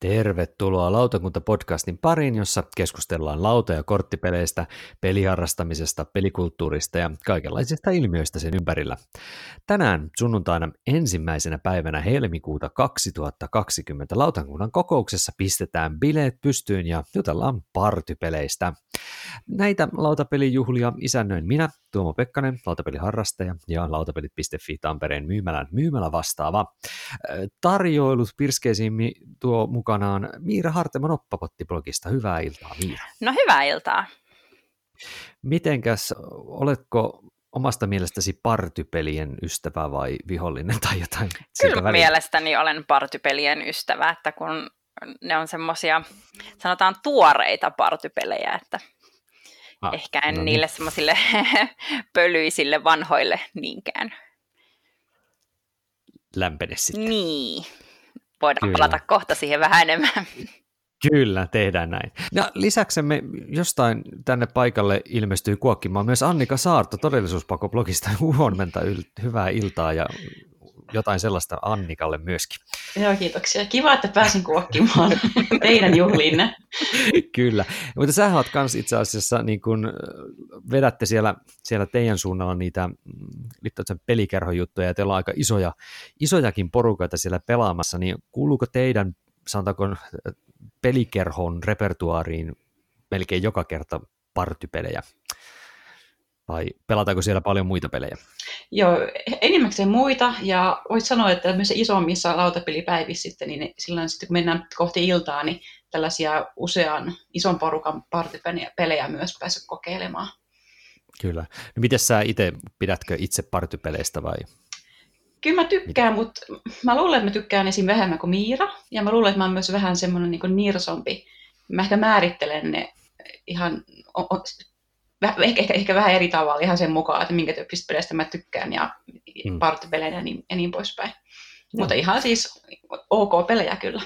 Tervetuloa Lautakunta-podcastin pariin, jossa keskustellaan lauta- ja korttipeleistä, peliharrastamisesta, pelikulttuurista ja kaikenlaisista ilmiöistä sen ympärillä. Tänään sunnuntaina ensimmäisenä päivänä helmikuuta 2020 lautakunnan kokouksessa pistetään bileet pystyyn ja jutellaan partypeleistä. Näitä lautapelijuhlia isännöin minä, Tuomo Pekkanen, lautapeliharrastaja ja lautapelit.fi Tampereen myymälän myymälä vastaava. Tarjoilut pirskeisiin tuo mukanaan Miira Hartema Noppapotti-blogista. Hyvää iltaa, Miira. No hyvää iltaa. Mitenkäs, oletko omasta mielestäsi partypelien ystävä vai vihollinen tai jotain? Kyllä välillä? mielestäni olen partypelien ystävä, että kun ne on semmoisia, sanotaan tuoreita partypelejä, että ah, ehkä en no niin. niille semmoisille pölyisille vanhoille niinkään. Lämpene sitten. Niin, voidaan Kyllä. palata kohta siihen vähän enemmän. Kyllä, tehdään näin. Ja lisäksemme jostain tänne paikalle ilmestyy kuokkimaan myös Annika Saarto todellisuuspakoblogista. Huomenta, hyvää iltaa ja jotain sellaista Annikalle myöskin. Joo, kiitoksia. Kiva, että pääsin kuokkimaan teidän juhliinne. Kyllä, mutta sä oot kans itse asiassa, niin kun vedätte siellä, siellä teidän suunnalla niitä mm, pelikerhojuttuja, ja teillä on aika isoja, isojakin porukoita siellä pelaamassa, niin kuuluuko teidän, sanotaanko, pelikerhon repertuaariin melkein joka kerta partypelejä? Vai pelataanko siellä paljon muita pelejä? Joo, enimmäkseen muita, ja voisi sanoa, että myös isommissa lautapelipäivissä sitten, niin silloin sitten kun mennään kohti iltaa, niin tällaisia usean ison porukan partypelejä myös päässyt kokeilemaan. Kyllä. No miten sä itse, pidätkö itse partypeleistä vai? Kyllä mä tykkään, mutta mä luulen, että mä tykkään esim. vähemmän kuin Miira, ja mä luulen, että mä oon myös vähän semmoinen niin nirsompi. Mä ehkä määrittelen ne ihan ehkä, ehkä, ehkä vähän eri tavalla ihan sen mukaan, että minkä tyyppisistä peleistä mä tykkään ja mm. partypelejä ja niin, ja niin poispäin. No. Mutta ihan siis ok pelejä kyllä.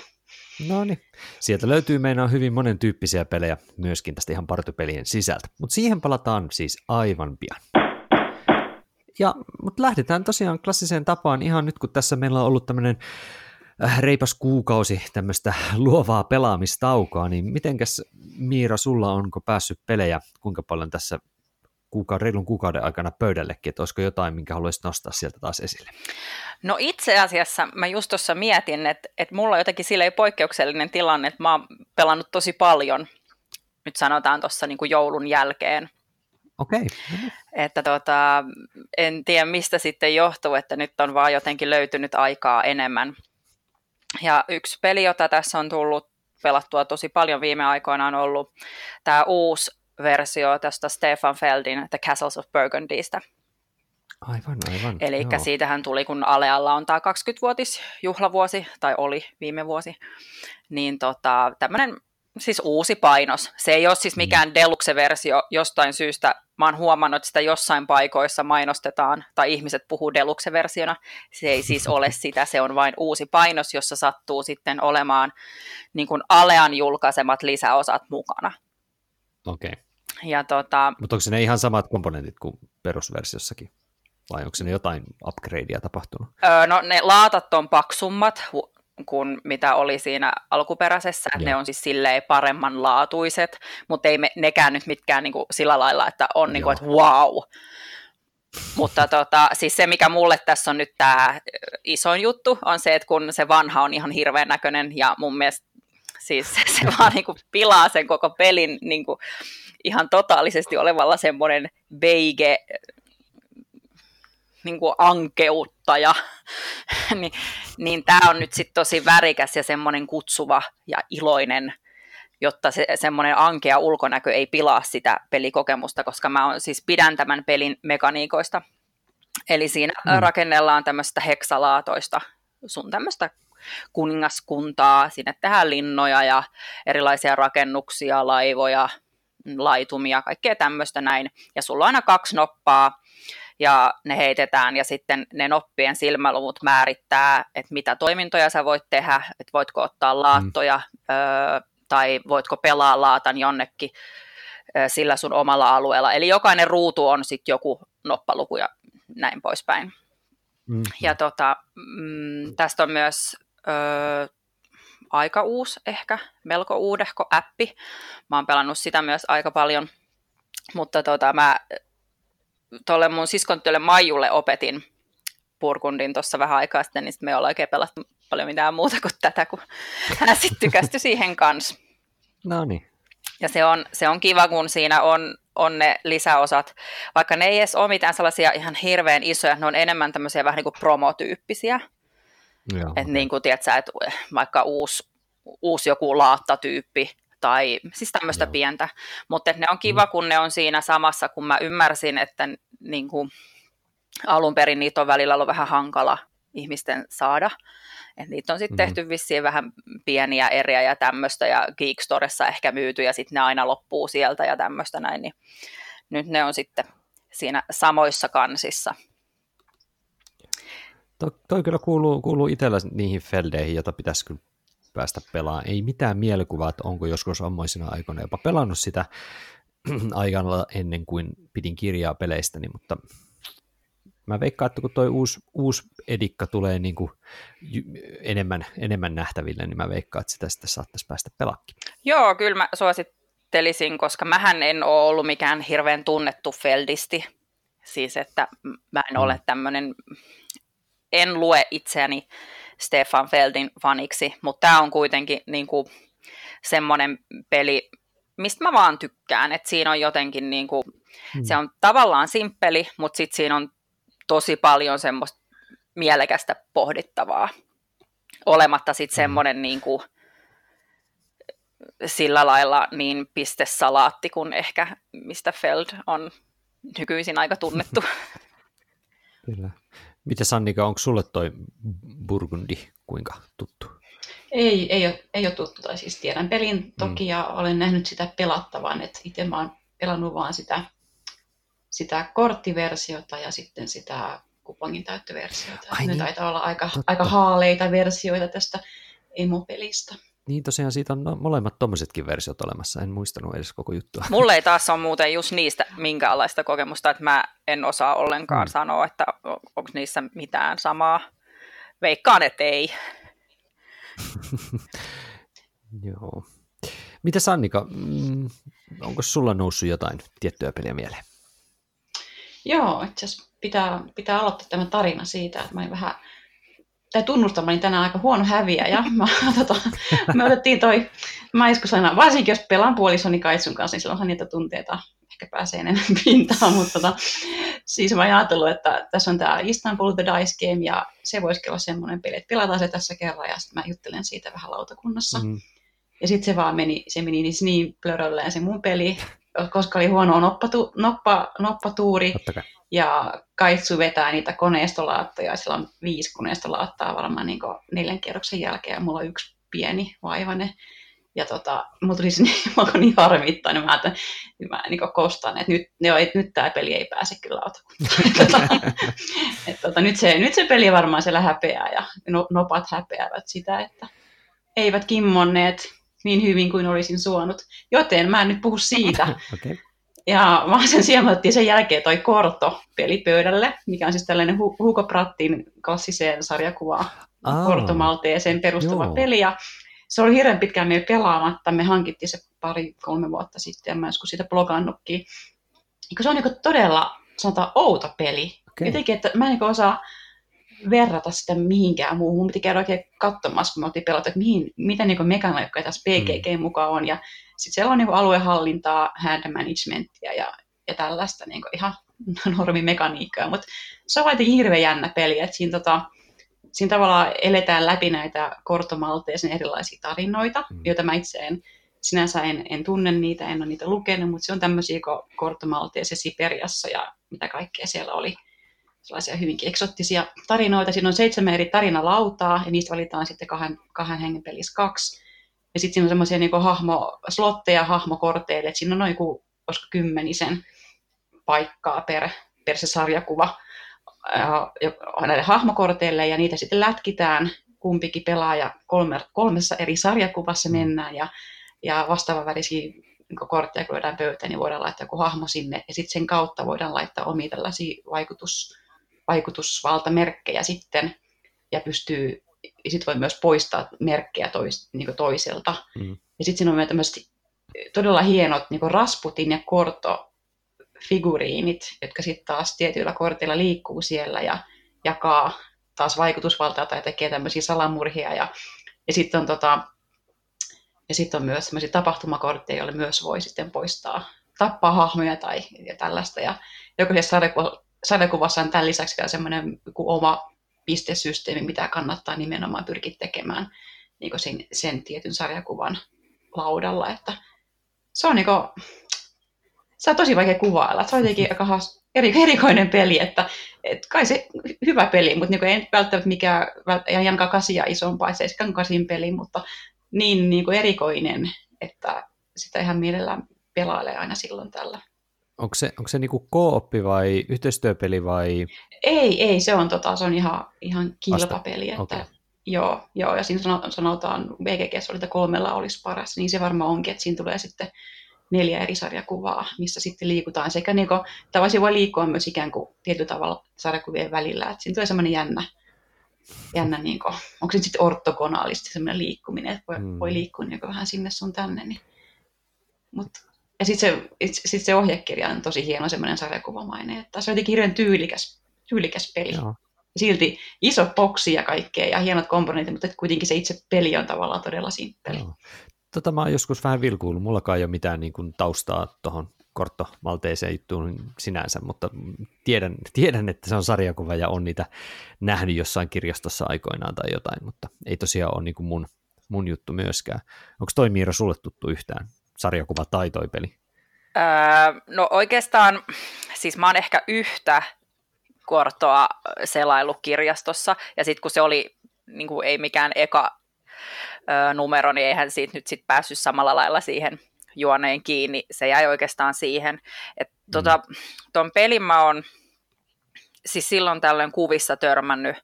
No niin, sieltä löytyy meidän hyvin monen tyyppisiä pelejä myöskin tästä ihan partypelien sisältä, mutta siihen palataan siis aivan pian. Ja, mutta lähdetään tosiaan klassiseen tapaan ihan nyt, kun tässä meillä on ollut tämmöinen reipas kuukausi tämmöistä luovaa pelaamistaukoa, niin mitenkäs Miira, sulla onko päässyt pelejä, kuinka paljon tässä kuukauden, reilun kuukauden aikana pöydällekin, että olisiko jotain, minkä haluaisit nostaa sieltä taas esille? No itse asiassa mä just tuossa mietin, että, että mulla on jotenkin sille poikkeuksellinen tilanne, että mä oon pelannut tosi paljon, nyt sanotaan tuossa niin joulun jälkeen. Okei. Okay. Että tota, en tiedä mistä sitten johtuu, että nyt on vaan jotenkin löytynyt aikaa enemmän ja yksi peli, jota tässä on tullut pelattua tosi paljon viime aikoina, on ollut tämä uusi versio tästä Stefan Feldin The Castles of Burgundystä. Aivan, aivan. Eli siitähän tuli, kun Alealla on tämä 20-vuotis juhlavuosi, tai oli viime vuosi, niin tota, tämmöinen siis uusi painos. Se ei ole siis mm. mikään deluxe-versio jostain syystä. Mä oon huomannut, että sitä jossain paikoissa mainostetaan tai ihmiset puhuu deluxe-versiona. Se ei siis ole sitä, se on vain uusi painos, jossa sattuu sitten olemaan niin kuin Alean julkaisemat lisäosat mukana. Okei. Okay. Ja tota, Mutta onko ne ihan samat komponentit kuin perusversiossakin? Vai onko ne jotain upgradea tapahtunut? Öö, no ne laatat on paksummat, kuin mitä oli siinä alkuperäisessä, että ne on siis silleen paremman laatuiset, mutta ei me, nekään nyt mitkään niin kuin sillä lailla, että on niin kuin, että wow. Mutta tota, siis se, mikä mulle tässä on nyt tämä isoin juttu, on se, että kun se vanha on ihan hirveän näköinen ja mun mielestä siis se, se vaan niin kuin pilaa sen koko pelin niin kuin ihan totaalisesti olevalla semmoinen beige niin kuin ankeutta, ja, niin, niin tämä on nyt sitten tosi värikäs ja semmoinen kutsuva ja iloinen, jotta se semmoinen ankea ulkonäkö ei pilaa sitä pelikokemusta, koska mä on, siis pidän tämän pelin mekaniikoista. Eli siinä mm. rakennellaan tämmöistä heksalaatoista sun tämmöistä kuningaskuntaa, sinne tehdään linnoja ja erilaisia rakennuksia, laivoja, laitumia, kaikkea tämmöistä näin. Ja sulla on aina kaksi noppaa, ja ne heitetään ja sitten ne noppien silmäluvut määrittää, että mitä toimintoja sä voit tehdä, että voitko ottaa laattoja mm. ö, tai voitko pelaa laatan jonnekin ö, sillä sun omalla alueella. Eli jokainen ruutu on sitten joku noppaluku ja näin poispäin. Mm. Ja tota, mm, tästä on myös ö, aika uusi ehkä, melko uudehko appi. Mä oon pelannut sitä myös aika paljon, mutta tota, mä tuolle mun siskon Maijulle opetin Burgundin tuossa vähän aikaa sitten, niin sitten me ei olla oikein pelattu paljon mitään muuta kuin tätä, kun hän sitten tykästyi siihen kanssa. No niin. Ja se on, se on kiva, kun siinä on, on ne lisäosat, vaikka ne ei edes ole mitään sellaisia ihan hirveän isoja, ne on enemmän tämmöisiä vähän niin kuin promotyyppisiä. Että niin kuin, tiedätkö, että vaikka uusi, uusi joku laattatyyppi tai siis tämmöistä pientä, mutta ne on kiva, mm. kun ne on siinä samassa, kun mä ymmärsin, että niin kuin, alun perin niitä on välillä ollut vähän hankala ihmisten saada. Et niitä on sitten mm-hmm. tehty vissiin vähän pieniä eriä ja tämmöistä, ja Geekstoressa ehkä myyty, ja sitten ne aina loppuu sieltä ja tämmöistä näin, niin nyt ne on sitten siinä samoissa kansissa. Toi, toi kyllä kuuluu, kuuluu itsellä niihin feldeihin, joita pitäisi kyllä päästä pelaamaan. Ei mitään mielikuvaa, että onko joskus ammoisina aikoina jopa pelannut sitä aikana ennen kuin pidin kirjaa peleistä, mutta mä veikkaan, että kun toi uusi, uusi edikka tulee niin kuin enemmän, enemmän nähtäville, niin mä veikkaan, että sitä sitten saattaisi päästä pelakki. Joo, kyllä mä suosittelisin, koska mähän en ole ollut mikään hirveän tunnettu feldisti. Siis, että mä en mm. ole tämmöinen, en lue itseäni Stefan Feldin faniksi, mutta tämä on kuitenkin niin kuin semmoinen peli, mistä mä vaan tykkään, että siinä on jotenkin niin kuin, mm. se on tavallaan simppeli, mutta sitten siinä on tosi paljon semmoista mielekästä pohdittavaa, olematta sitten mm. semmoinen niin kuin, sillä lailla niin pistesalaatti kuin ehkä mistä Feld on nykyisin aika tunnettu. Kyllä. Miten Sannika, onko sulle toi Burgundi kuinka tuttu? Ei, ei ole, ei ole tuttu, tai siis tiedän pelin toki mm. ja olen nähnyt sitä pelattavan, että itse mä oon pelannut vaan sitä sitä korttiversiota ja sitten sitä kupongin täyttöversiota. Ai ne niin, taitaa olla aika, aika haaleita versioita tästä emopelistä. Niin tosiaan siitä on no, molemmat tuommoisetkin versiot olemassa, en muistanut edes koko juttua. Mulle ei taas ole muuten just niistä minkäänlaista kokemusta, että mä en osaa ollenkaan mm. sanoa, että onko niissä mitään samaa. Veikkaan, että ei. Joo. Mitä Sannika, mm, onko sulla noussut jotain tiettyä peliä mieleen? Joo, itse asiassa pitää, pitää aloittaa tämä tarina siitä, että mä olin vähän, tai tunnustamani tänään aika huono häviä, ja mä, tota, me otettiin toi, mä joskus aina, varsinkin jos pelaan puolisoni Kaitsun kanssa, niin silloinhan niitä tunteita ehkä pääsee enemmän pintaan, mutta tota, siis mä ajatellut, että tässä on tämä Istanbul The Dice Game, ja se voisi olla semmoinen peli, että pelataan se tässä kerran, ja sitten mä juttelen siitä vähän lautakunnassa. Mm. Ja sitten se vaan meni, se meni niin, niin plörölleen se mun peli, koska oli huono noppatu, noppa, noppatuuri. Ja Kaitsu vetää niitä koneistolaattoja. Sillä on viisi koneistolaattaa varmaan niin neljän kierroksen jälkeen. Ja mulla on yksi pieni vaivane. Ja tota, mulla tuli niin, mä niin harmittaa, niin mä, että, niin mä niin kostan, että nyt, joo, et, nyt tämä peli ei pääse kyllä lautakuntaan. tota, tota, nyt, se, nyt se peli varmaan siellä häpeää ja no, nopat häpeävät sitä, että eivät kimmonneet niin hyvin kuin olisin suonut. Joten mä en nyt puhu siitä. okay. Ja vaan sen sijaan otettiin sen jälkeen toi Korto pelipöydälle, mikä on siis tällainen Hugo Prattin klassiseen sarjakuvaan oh. Kortomalteeseen perustuva Joo. peli. Ja se oli hirveän pitkään meillä pelaamatta. Me hankittiin se pari-kolme vuotta sitten ja mä joskus siitä blogannutkin. Se on niin todella, sanotaan, outo peli. Okay. Jotenkin, että mä en niin osaa verrata sitä mihinkään muuhun. Mun piti käydä oikein katsomassa, kun me oltiin pelattu, että mihin, mitä niin mekaniikkoja tässä PGG mm. mukaan on. Ja sitten siellä on niin aluehallintaa, hand managementia ja, ja tällaista niin ihan normimekaniikkaa. Mutta se on jotenkin hirveän jännä peli, että siinä, tota, siinä tavallaan eletään läpi näitä kortomalteisen erilaisia tarinoita, mm. joita mä itse en, sinänsä en, en tunne niitä, en ole niitä lukenut, mutta se on tämmöisiä kuin kortomalteisen Siperiassa ja mitä kaikkea siellä oli sellaisia hyvinkin eksottisia tarinoita. Siinä on seitsemän eri tarinalautaa ja niistä valitaan sitten kahden, kahden hengen pelissä kaksi. Ja sitten siinä on semmoisia niin hahmo, slotteja hahmokorteille, että siinä on noin kuin, olisiko kymmenisen paikkaa per, per se sarjakuva ja, näille hahmokorteille ja niitä sitten lätkitään kumpikin pelaaja kolme, kolmessa eri sarjakuvassa mennään ja, ja vastaavan värisiä niin kortteja, kun pöytään, niin voidaan laittaa joku hahmo sinne ja sitten sen kautta voidaan laittaa omia tällaisia vaikutus, vaikutusvaltamerkkejä sitten ja pystyy sitten voi myös poistaa merkkejä tois, niin toiselta. Mm. Ja sitten siinä on myös tämmöiset todella hienot niin Rasputin ja Korto figuriinit, jotka sitten taas tietyillä kortilla liikkuu siellä ja jakaa taas vaikutusvaltaa tai tekee tämmöisiä salamurhia. Ja, ja sitten on, tota, ja sit on myös tämmöisiä tapahtumakortteja, joille myös voi sitten poistaa, tappaa hahmoja tai ja tällaista. Ja jokaisessa sarjakuvassa on tämän lisäksi vielä semmoinen oma pistesysteemi, mitä kannattaa nimenomaan pyrkiä tekemään niin sen, sen tietyn sarjakuvan laudalla. Että se on, niin kuin, se on tosi vaikea kuvailla. Se on jotenkin aika haas, eri, erikoinen peli, että, että kai se hyvä peli, mutta niin ei välttämättä mikään ihan Janka Kasia isompaa, se ei kasin peli, mutta niin, niin erikoinen, että sitä ihan mielellään pelailee aina silloin tällä. Onko se, onko se niinku kooppi vai yhteistyöpeli vai? Ei, ei, se on, tota, se on ihan, ihan kilpapeli. Että, okay. joo, joo, ja siinä sanotaan, VGG oli, että kolmella olisi paras, niin se varmaan onkin, että siinä tulee sitten neljä eri sarjakuvaa, missä sitten liikutaan sekä niin kuin, tavallaan voi liikkua myös ikään kuin tietyllä tavalla sarjakuvien välillä, että siinä tulee semmoinen jännä, jännä niin kuin, onko se sitten ortogonaalisesti semmoinen liikkuminen, että voi, hmm. voi liikkua niin vähän sinne sun tänne. Niin. Mut, ja sitten se, sit se ohjekirja on tosi hieno semmoinen sarjakuvamainen, että se on jotenkin hirveän tyylikäs, tyylikäs peli. Joo. Silti iso boksi ja kaikkea ja hienot komponentit, mutta kuitenkin se itse peli on tavallaan todella simppeli. Joo. Tota mä oon joskus vähän vilkuillut, mullakaan ei ole mitään niin kuin taustaa tuohon korttomalteiseen juttuun sinänsä, mutta tiedän, tiedän, että se on sarjakuva ja on niitä nähnyt jossain kirjastossa aikoinaan tai jotain, mutta ei tosiaan ole niin kuin mun, mun juttu myöskään. Onko toi Miira sulle tuttu yhtään, sarjakuva tai toi peli? Öö, no oikeastaan, siis mä oon ehkä yhtä kortoa selailu kirjastossa, ja sitten kun se oli niin kuin ei mikään eka ö, numero, niin eihän siitä nyt sit päässyt samalla lailla siihen juoneen kiinni. Se jäi oikeastaan siihen. että mm. tota, ton pelin mä oon siis silloin tällöin kuvissa törmännyt,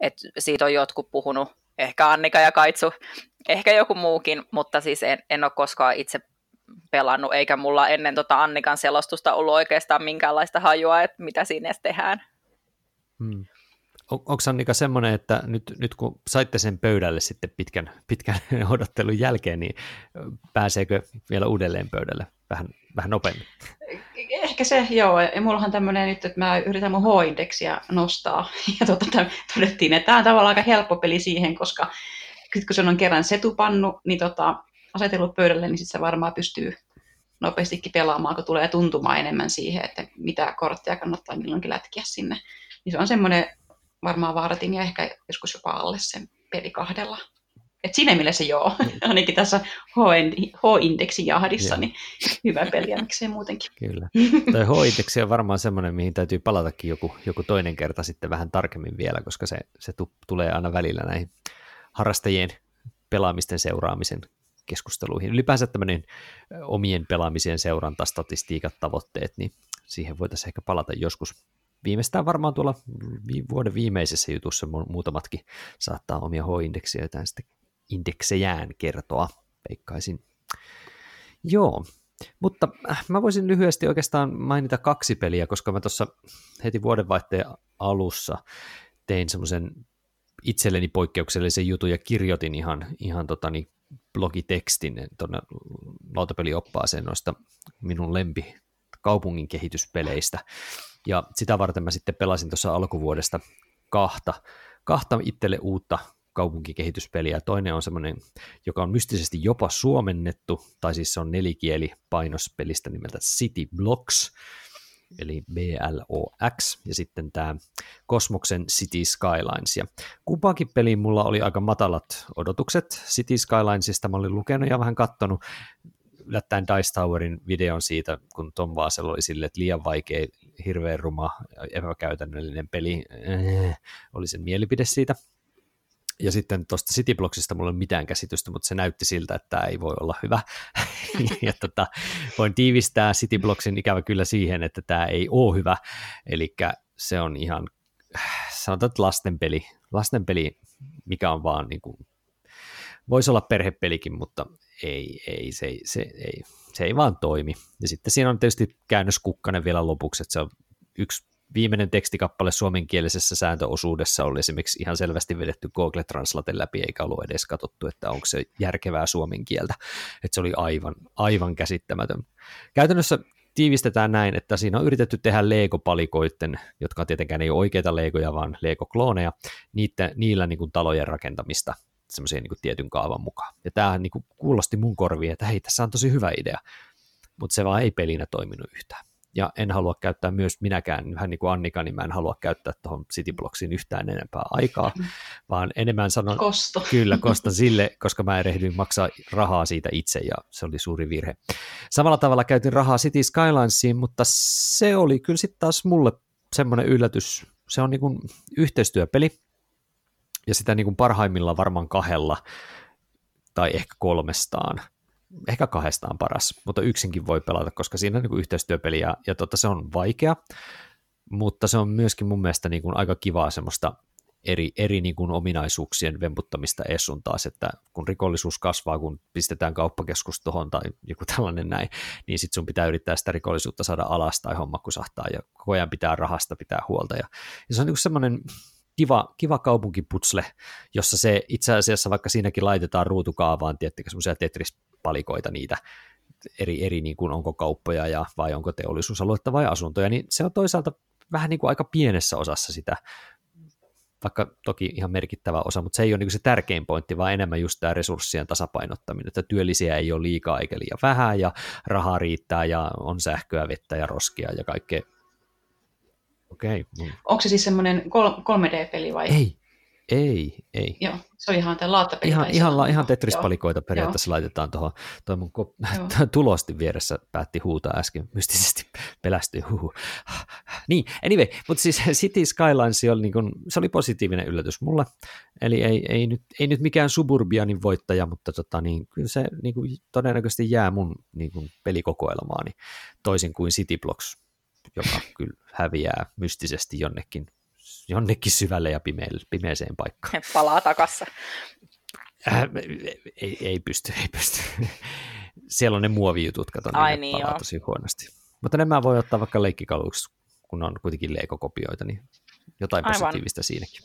että siitä on jotkut puhunut, ehkä Annika ja Kaitsu, ehkä joku muukin, mutta siis en, en ole koskaan itse pelannut, eikä mulla ennen tota Annikan selostusta ollut oikeastaan minkäänlaista hajua, että mitä siinä edes tehdään. Hmm on, onko Annika semmoinen, että nyt, nyt kun saitte sen pöydälle sitten pitkän, pitkän odottelun jälkeen, niin pääseekö vielä uudelleen pöydälle vähän, vähän nopeammin? Ehkä se, joo. Ja mullahan tämmöinen nyt, että mä yritän mun H-indeksiä nostaa. Ja tuota, todettiin, että tämä on tavallaan aika helppo peli siihen, koska kun se on kerran setupannu, niin tota, asetellut pöydälle, niin sitten se varmaan pystyy nopeastikin pelaamaan, kun tulee tuntumaan enemmän siihen, että mitä kortteja kannattaa milloinkin lätkiä sinne. Niin se on semmoinen varmaan vartin ja ehkä joskus jopa alle sen peli kahdella. Et siinä mielessä joo, mm. ainakin tässä H-indeksin jahdissa, niin hyvä peli ja miksei muutenkin. Kyllä. Toi H-indeksi on varmaan semmoinen, mihin täytyy palatakin joku, joku toinen kerta sitten vähän tarkemmin vielä, koska se, se tu, tulee aina välillä näihin harrastajien pelaamisten seuraamisen keskusteluihin. Ylipäänsä tämmöinen omien pelaamisien seuranta, statistiikat, tavoitteet, niin siihen voitaisiin ehkä palata joskus viimeistään varmaan tuolla vuoden viimeisessä jutussa muutamatkin saattaa omia H-indeksiä sitten indeksejään kertoa, veikkaisin. Joo, mutta äh, mä voisin lyhyesti oikeastaan mainita kaksi peliä, koska mä tuossa heti vuodenvaihteen alussa tein semmoisen itselleni poikkeuksellisen jutun ja kirjoitin ihan, ihan totani blogitekstin tuonne lautapelioppaaseen noista minun lempi kaupungin kehityspeleistä. Ja sitä varten mä sitten pelasin tuossa alkuvuodesta kahta, kahta itselle uutta kaupunkikehityspeliä. Toinen on semmoinen, joka on mystisesti jopa suomennettu, tai siis se on nelikieli painospelistä nimeltä City Blocks, eli BLOX, ja sitten tämä Kosmoksen City Skylines. Ja kumpaakin peliin mulla oli aika matalat odotukset City Skylinesista, mä olin lukenut ja vähän kattonut yllättäen Dice Towerin videon siitä, kun Tom Vaasel oli sille, että liian vaikea, hirveän ruma, epäkäytännöllinen peli, äh, oli sen mielipide siitä. Ja sitten tuosta Cityblocksista mulla ei ole mitään käsitystä, mutta se näytti siltä, että tämä ei voi olla hyvä. ja tota, voin tiivistää Cityblocksin ikävä kyllä siihen, että tämä ei ole hyvä. Eli se on ihan, sanotaan, että lastenpeli, lastenpeli mikä on vaan niin kuin, voisi olla perhepelikin, mutta ei, ei, se, se, ei, se ei vaan toimi. Ja sitten siinä on tietysti käännöskukkanen vielä lopuksi, että se on yksi viimeinen tekstikappale suomenkielisessä sääntöosuudessa oli esimerkiksi ihan selvästi vedetty Google Translate läpi, eikä ollut edes katsottu, että onko se järkevää suomen kieltä. Että se oli aivan, aivan käsittämätön. Käytännössä tiivistetään näin, että siinä on yritetty tehdä Lego-palikoiden, jotka tietenkään ei ole oikeita Legoja, vaan Lego-klooneja, niitä, niillä niin kuin talojen rakentamista semmoisen niin tietyn kaavan mukaan. Ja tämä niin kuulosti mun korviin, että hei, tässä on tosi hyvä idea, mutta se vaan ei pelinä toiminut yhtään. Ja en halua käyttää myös minäkään, vähän niin kuin Annika, niin mä en halua käyttää tuohon Citybloxiin yhtään enempää aikaa, vaan enemmän sanon, Kosto. kyllä, kostan sille, koska mä erehdyin maksaa rahaa siitä itse ja se oli suuri virhe. Samalla tavalla käytin rahaa City Skylinesiin, mutta se oli kyllä sitten taas mulle semmoinen yllätys. Se on niin kuin yhteistyöpeli, ja sitä niin kuin parhaimmillaan varmaan kahdella tai ehkä kolmestaan, ehkä kahdestaan paras, mutta yksinkin voi pelata, koska siinä on niin yhteistyöpeli ja, ja tota, se on vaikea, mutta se on myöskin mun mielestä niin kuin aika kivaa semmoista eri, eri niin kuin ominaisuuksien vemputtamista esun taas, että kun rikollisuus kasvaa, kun pistetään kauppakeskus tuohon tai joku tällainen näin, niin sitten sun pitää yrittää sitä rikollisuutta saada alas tai homma kusahtaa ja koko ajan pitää rahasta pitää huolta. Ja, ja se on niin semmoinen kiva, kiva kaupunkiputsle, jossa se itse asiassa, vaikka siinäkin laitetaan ruutukaavaan, tiettikö semmoisia Tetris-palikoita niitä, eri, eri niin kuin onko kauppoja ja, vai onko teollisuusaluetta vai asuntoja, niin se on toisaalta vähän niin kuin aika pienessä osassa sitä, vaikka toki ihan merkittävä osa, mutta se ei ole niin se tärkein pointti, vaan enemmän just tämä resurssien tasapainottaminen, että työllisiä ei ole liikaa eikä liian vähän ja rahaa riittää ja on sähköä, vettä ja roskia ja kaikkea Okei. Okay. Onko se siis semmoinen 3D-peli vai? Ei, ei, ei. Joo, se on ihan tämä laattapeli. Ihan, ihan, ihan Tetris-palikoita periaatteessa Joo. laitetaan tuohon. Tuo mun ko- tulosti vieressä päätti huutaa äsken mystisesti, pelästyi. Huhu. Niin, anyway, mutta siis City Skylines oli, niin kun, se oli positiivinen yllätys mulle. Eli ei, ei, nyt, ei nyt mikään Suburbianin voittaja, mutta tota, niin, kyllä se niin kuin, todennäköisesti jää mun niin kuin, pelikokoelmaani toisin kuin City Blocks joka kyllä häviää mystisesti jonnekin, jonnekin syvälle ja pimeelle, pimeeseen paikkaan. Palaa takassa. Äh, ei, ei pysty, ei pysty. Siellä on ne muovijutut, kato, Ai niin, niin, palaa joo. tosi huonosti. Mutta nämä voi ottaa vaikka leikkikaluksi, kun on kuitenkin leikokopioita, niin jotain Aivan. positiivista siinäkin.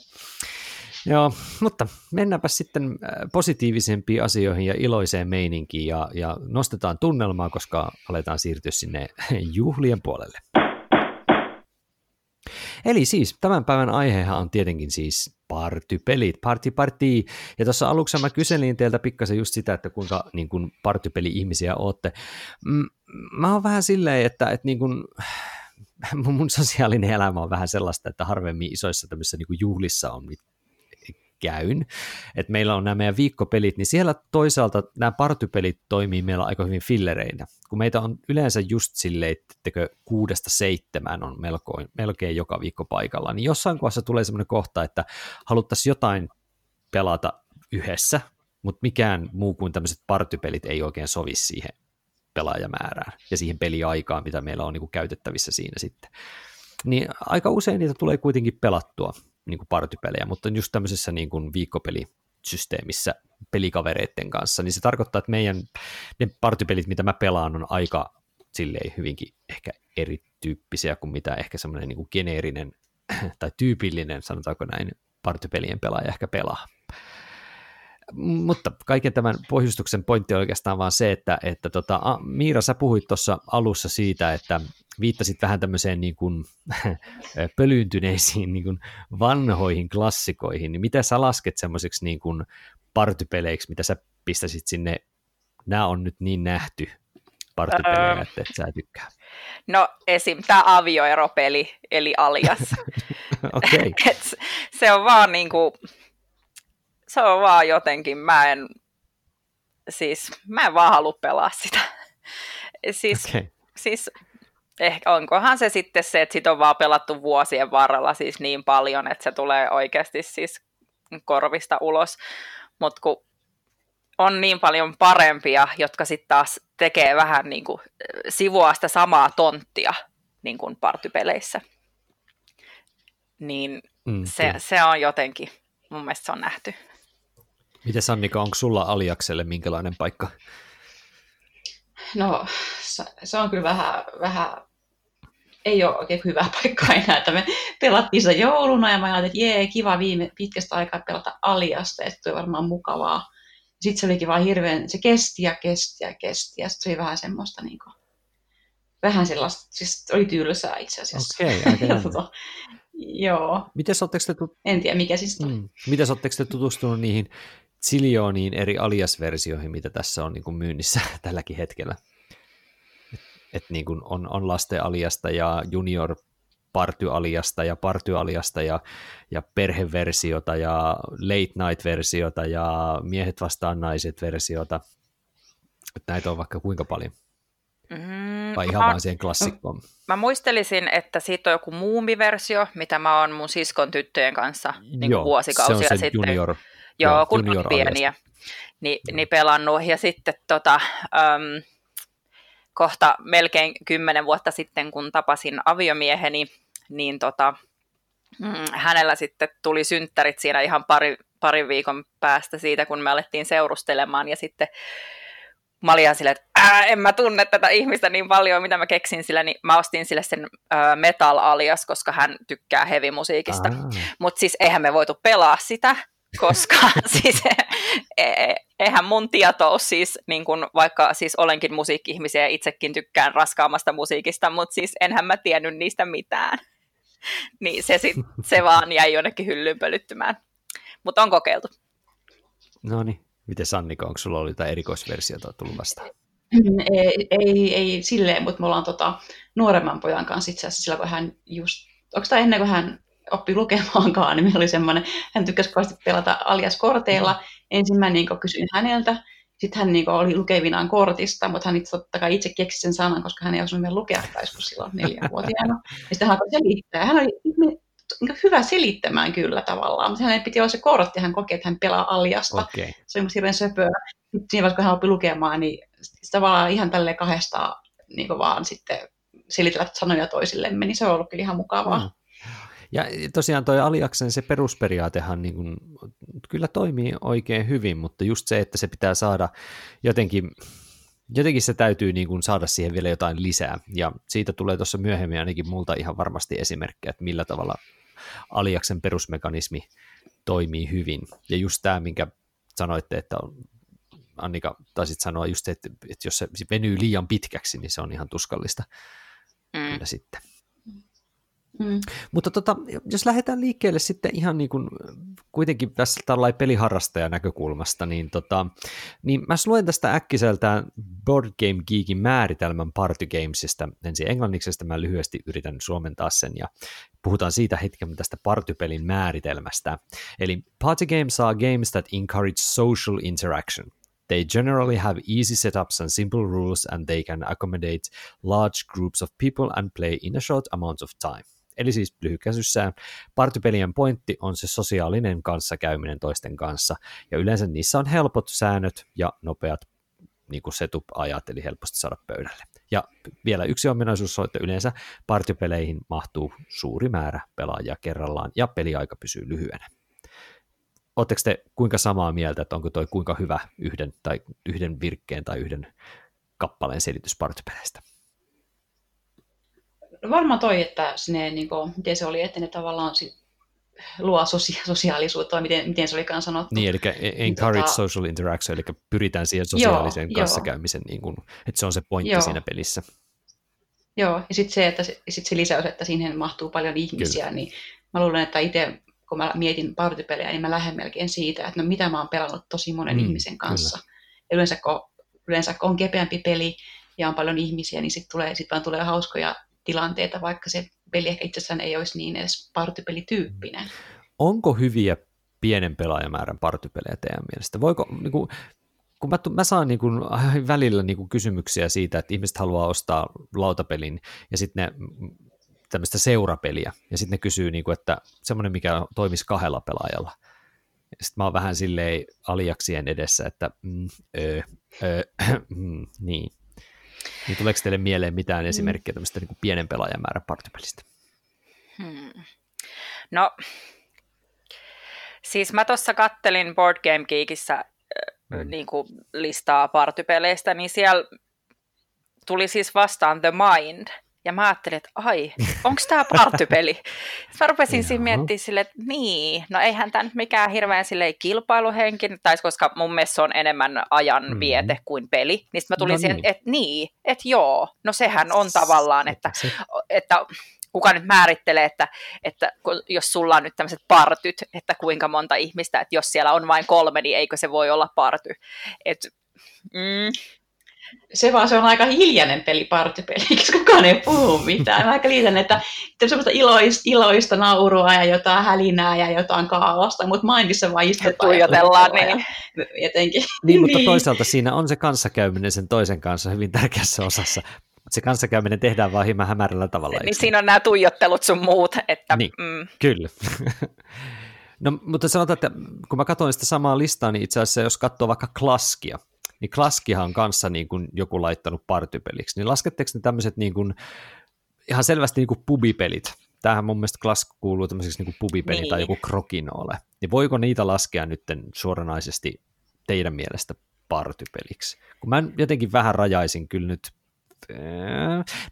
Joo, mutta mennäänpä sitten äh, positiivisempiin asioihin ja iloiseen meininkiin ja, ja nostetaan tunnelmaa, koska aletaan siirtyä sinne juhlien puolelle. Eli siis tämän päivän aihehan on tietenkin siis partypelit, party party. Ja tuossa aluksi mä kyselin teiltä pikkasen just sitä, että kuinka niin kuin partypeli-ihmisiä ootte. Mm, Mä oon vähän silleen, että, että niin kuin, mun sosiaalinen elämä on vähän sellaista, että harvemmin isoissa tämmöisissä niin juhlissa on käyn. Et meillä on nämä meidän viikkopelit, niin siellä toisaalta nämä partypelit toimii meillä aika hyvin fillereinä. Kun meitä on yleensä just silleen, että kuudesta seitsemään on melkoin, melkein joka viikko paikalla, niin jossain kohdassa tulee semmoinen kohta, että haluttaisiin jotain pelata yhdessä, mutta mikään muu kuin tämmöiset partypelit ei oikein sovi siihen pelaajamäärään ja siihen peliaikaan, mitä meillä on niin kuin käytettävissä siinä sitten. Niin aika usein niitä tulee kuitenkin pelattua niin kuin partypelejä, mutta just tämmöisessä niin kuin viikkopelisysteemissä pelikavereiden kanssa, niin se tarkoittaa, että meidän ne partypelit, mitä mä pelaan, on aika silleen hyvinkin ehkä erityyppisiä kuin mitä ehkä semmoinen niin geneerinen tai tyypillinen, sanotaanko näin, partypelien pelaaja ehkä pelaa. Mutta kaiken tämän pohjustuksen pointti on oikeastaan vaan se, että, että tota, Miira, sä puhuit tuossa alussa siitä, että viittasit vähän tämmöiseen niin kuin, pölyyntyneisiin niin kuin vanhoihin klassikoihin, niin mitä sä lasket semmoiseksi niin kuin partypeleiksi, mitä sä pistäisit sinne, nämä on nyt niin nähty partypelejä, öö. että et sä tykkää? No esim. tämä avioeropeli, eli alias. okay. se on vaan niin kuin, se on vaan jotenkin, mä en, siis mä en vaan halua pelaa sitä. siis, okay. siis ehkä onkohan se sitten se, että sit on vaan pelattu vuosien varrella siis niin paljon, että se tulee oikeasti siis korvista ulos. Mutta kun on niin paljon parempia, jotka sitten taas tekee vähän niin kuin sivua sitä samaa tonttia niin kuin partypeleissä. Niin mm, se, se on jotenkin, mun mielestä se on nähty. Miten Sannika, onko sulla Aliakselle minkälainen paikka? No se on kyllä vähän, vähän ei ole oikein hyvä paikka enää, että me pelattiin sitä jouluna ja mä ajattelin, että jee, kiva viime pitkästä aikaa pelata aliasta sitten varmaan mukavaa. Sitten se olikin vaan hirveän, se kesti ja kesti ja kesti ja sitten se oli vähän semmoista niin kuin, vähän sellaista, siis oli tylsää itse asiassa. Okei, okay, tota, Joo. Mites te tut... En tiedä, mikä siis mm. Mites te tutustunut niihin ziljooniin eri alias-versioihin, mitä tässä on niin kuin myynnissä tälläkin hetkellä? Et, niin kuin on, on lasten aliasta ja junior partyaliasta ja partyaliasta ja, ja perheversiota ja late night-versiota ja miehet vastaan naiset-versiota. näitä on vaikka kuinka paljon. Mm, Vai ihan mä, vaan siihen klassikkoon? Mä muistelisin, että siitä on joku muumiversio, mitä mä oon mun siskon tyttöjen kanssa niin Joo, vuosikausia se on se sitten. Junior, Joo, kun junior on pieniä. Niin, niin pelannut. Ja sitten tota, um, kohta melkein kymmenen vuotta sitten, kun tapasin aviomieheni, niin tota, mm, hänellä sitten tuli synttärit siinä ihan pari, pari viikon päästä siitä, kun me alettiin seurustelemaan. Ja sitten mä olin ihan silleen, että Ää, en mä tunne tätä ihmistä niin paljon, mitä mä keksin sillä, niin mä ostin sille sen äh, metal alias, koska hän tykkää heavy-musiikista. Mutta siis eihän me voitu pelaa sitä, koska siis e, e, eihän mun tietous siis, niin kun, vaikka siis olenkin musiikki-ihmisiä ja itsekin tykkään raskaammasta musiikista, mutta siis enhän mä tiennyt niistä mitään. niin se, sit, se vaan jäi jonnekin hyllyyn pölyttymään. Mutta on kokeiltu. No niin. Miten Sannika, onko sulla ollut jotain erikoisversiota tullut vastaan? Ei, ei, ei silleen, mutta me ollaan tota, nuoremman pojan kanssa itse asiassa silloin, kun hän just, onko tämä ennen kuin hän oppi lukemaankaan, niin meillä oli semmoinen, hän tykkäsi kovasti pelata alias-korteilla. Mm. Ensin mä niin kysyin häneltä, sitten hän niin oli lukevinaan kortista, mutta hän itse totta kai itse keksi sen sanan, koska hän ei osannut vielä lukea joskus silloin neljänvuotiaana. Ja sitten hän alkoi selittää. Hän oli hyvä selittämään kyllä tavallaan, mutta hänen piti olla se kortti, hän koki, että hän pelaa aliasta. Okay. Se oli hirveän söpöä. Sitten siinä vaiheessa, kun hän oppi lukemaan, niin tavallaan ihan tälle kahdesta niin vaan sitten selitellä sanoja toisillemme, niin se on ollut kyllä ihan mukavaa. Mm. Ja tosiaan toi Aliaksen se perusperiaatehan niin kuin, kyllä toimii oikein hyvin, mutta just se, että se pitää saada jotenkin, jotenkin se täytyy niin kuin saada siihen vielä jotain lisää, ja siitä tulee tuossa myöhemmin ainakin multa ihan varmasti esimerkkejä, että millä tavalla Aliaksen perusmekanismi toimii hyvin. Ja just tämä, minkä sanoitte, että on, Annika taisit sanoa just, että, että jos se venyy liian pitkäksi, niin se on ihan tuskallista mm. kyllä sitten. Mm. Mutta tota, jos lähdetään liikkeelle sitten ihan niin kuin kuitenkin tässä tällainen peliharrastajan näkökulmasta, niin, tota, niin mä luen tästä äkkiseltään Board Game Geekin määritelmän Party Gamesista. Ensin englanniksesta mä lyhyesti yritän suomentaa sen ja puhutaan siitä hetken tästä partypelin määritelmästä. Eli party games are games that encourage social interaction. They generally have easy setups and simple rules and they can accommodate large groups of people and play in a short amount of time. Eli siis lyhykäisyssään partypelien pointti on se sosiaalinen kanssakäyminen toisten kanssa, ja yleensä niissä on helpot säännöt ja nopeat niin kuin setup-ajat, eli helposti saada pöydälle. Ja vielä yksi ominaisuus on, että yleensä partypeleihin mahtuu suuri määrä pelaajia kerrallaan, ja peliaika pysyy lyhyenä. Oletteko te kuinka samaa mieltä, että onko toi kuinka hyvä yhden, tai yhden virkkeen tai yhden kappaleen selitys partypeleistä? No varmaan toi, että sinne, niin kuin, miten se oli, että ne tavallaan luo sosia- sosiaalisuutta, miten, miten se olikaan sanottu. Niin, eli encourage tota, social interaction, eli pyritään siihen sosiaaliseen joo, kanssakäymisen, niin kuin, että se on se pointti joo. siinä pelissä. Joo, ja sitten se, että sit se lisäys, että siihen mahtuu paljon ihmisiä, Kyllä. niin mä luulen, että itse kun mä mietin partypelejä, niin mä lähden melkein siitä, että no mitä mä oon pelannut tosi monen mm, ihmisen kanssa. Kyllä. Ja yleensä kun, yleensä kun on kepeämpi peli ja on paljon ihmisiä, niin sitten tulee, sit vaan tulee hauskoja tilanteita, vaikka se peli ehkä itsessään ei olisi niin edes partypelityyppinen. Onko hyviä pienen pelaajamäärän partypelejä teidän mielestä? Voiko, niin kuin, kun mä, mä saan niin kuin, välillä niin kuin kysymyksiä siitä, että ihmiset haluaa ostaa lautapelin ja sitten ne tämmöistä seurapeliä, ja sitten ne kysyy, niin kuin, että semmoinen, mikä toimisi kahdella pelaajalla. Sitten mä oon vähän silleen aliaksien edessä, että mm, ö, ö, mm, niin, niin tuleeko teille mieleen mitään mm. esimerkkiä tämmöistä niin kuin pienen pelaajamäärän partypelistä? Hmm. No, siis mä tuossa kattelin Board Game Geekissä mm. niin kuin listaa partypeleistä, niin siellä tuli siis vastaan The Mind, Ja mä ajattelin, että ai, onko tämä partypeli? mä rupesin siinä miettimään silleen, että niin, no eihän tämä nyt mikään hirveän silleen kilpailuhenkin, tai koska mun mielestä se on enemmän ajan mm-hmm. viete kuin peli. Niin mä tulin no siihen, niin. että niin, että joo, no sehän on tavallaan, että, että kuka nyt määrittelee, että, että jos sulla on nyt tämmöiset partyt, että kuinka monta ihmistä, että jos siellä on vain kolme, niin eikö se voi olla party. Et, mm, se vaan se on aika hiljainen peli, partypeli, koska kukaan ei puhu mitään. Mä aika liitän, että, että semmoista iloista, iloista naurua ja jotain hälinää ja jotain kaaosta, mutta mindissa vaan istutaan. Tuijotellaan, niin. Jotenkin. Niin, mutta niin. toisaalta siinä on se kanssakäyminen sen toisen kanssa hyvin tärkeässä osassa. Se kanssakäyminen tehdään vaan hieman hämärällä tavalla. Niin siinä on nämä tuijottelut sun muut. Että, niin, mm. kyllä. no, mutta sanotaan, että kun mä katsoin sitä samaa listaa, niin itse asiassa jos katsoo vaikka Klaskia, niin Klaskihan on kanssa niin kuin joku laittanut partypeliksi, niin lasketteko ne tämmöiset niin kuin, ihan selvästi niin kuin pubipelit, tämähän mun mielestä Klask kuuluu tämmöiseksi niin pubipeli niin. tai joku krokinoole, niin voiko niitä laskea nyt suoranaisesti teidän mielestä partypeliksi? Kun mä jotenkin vähän rajaisin kyllä nyt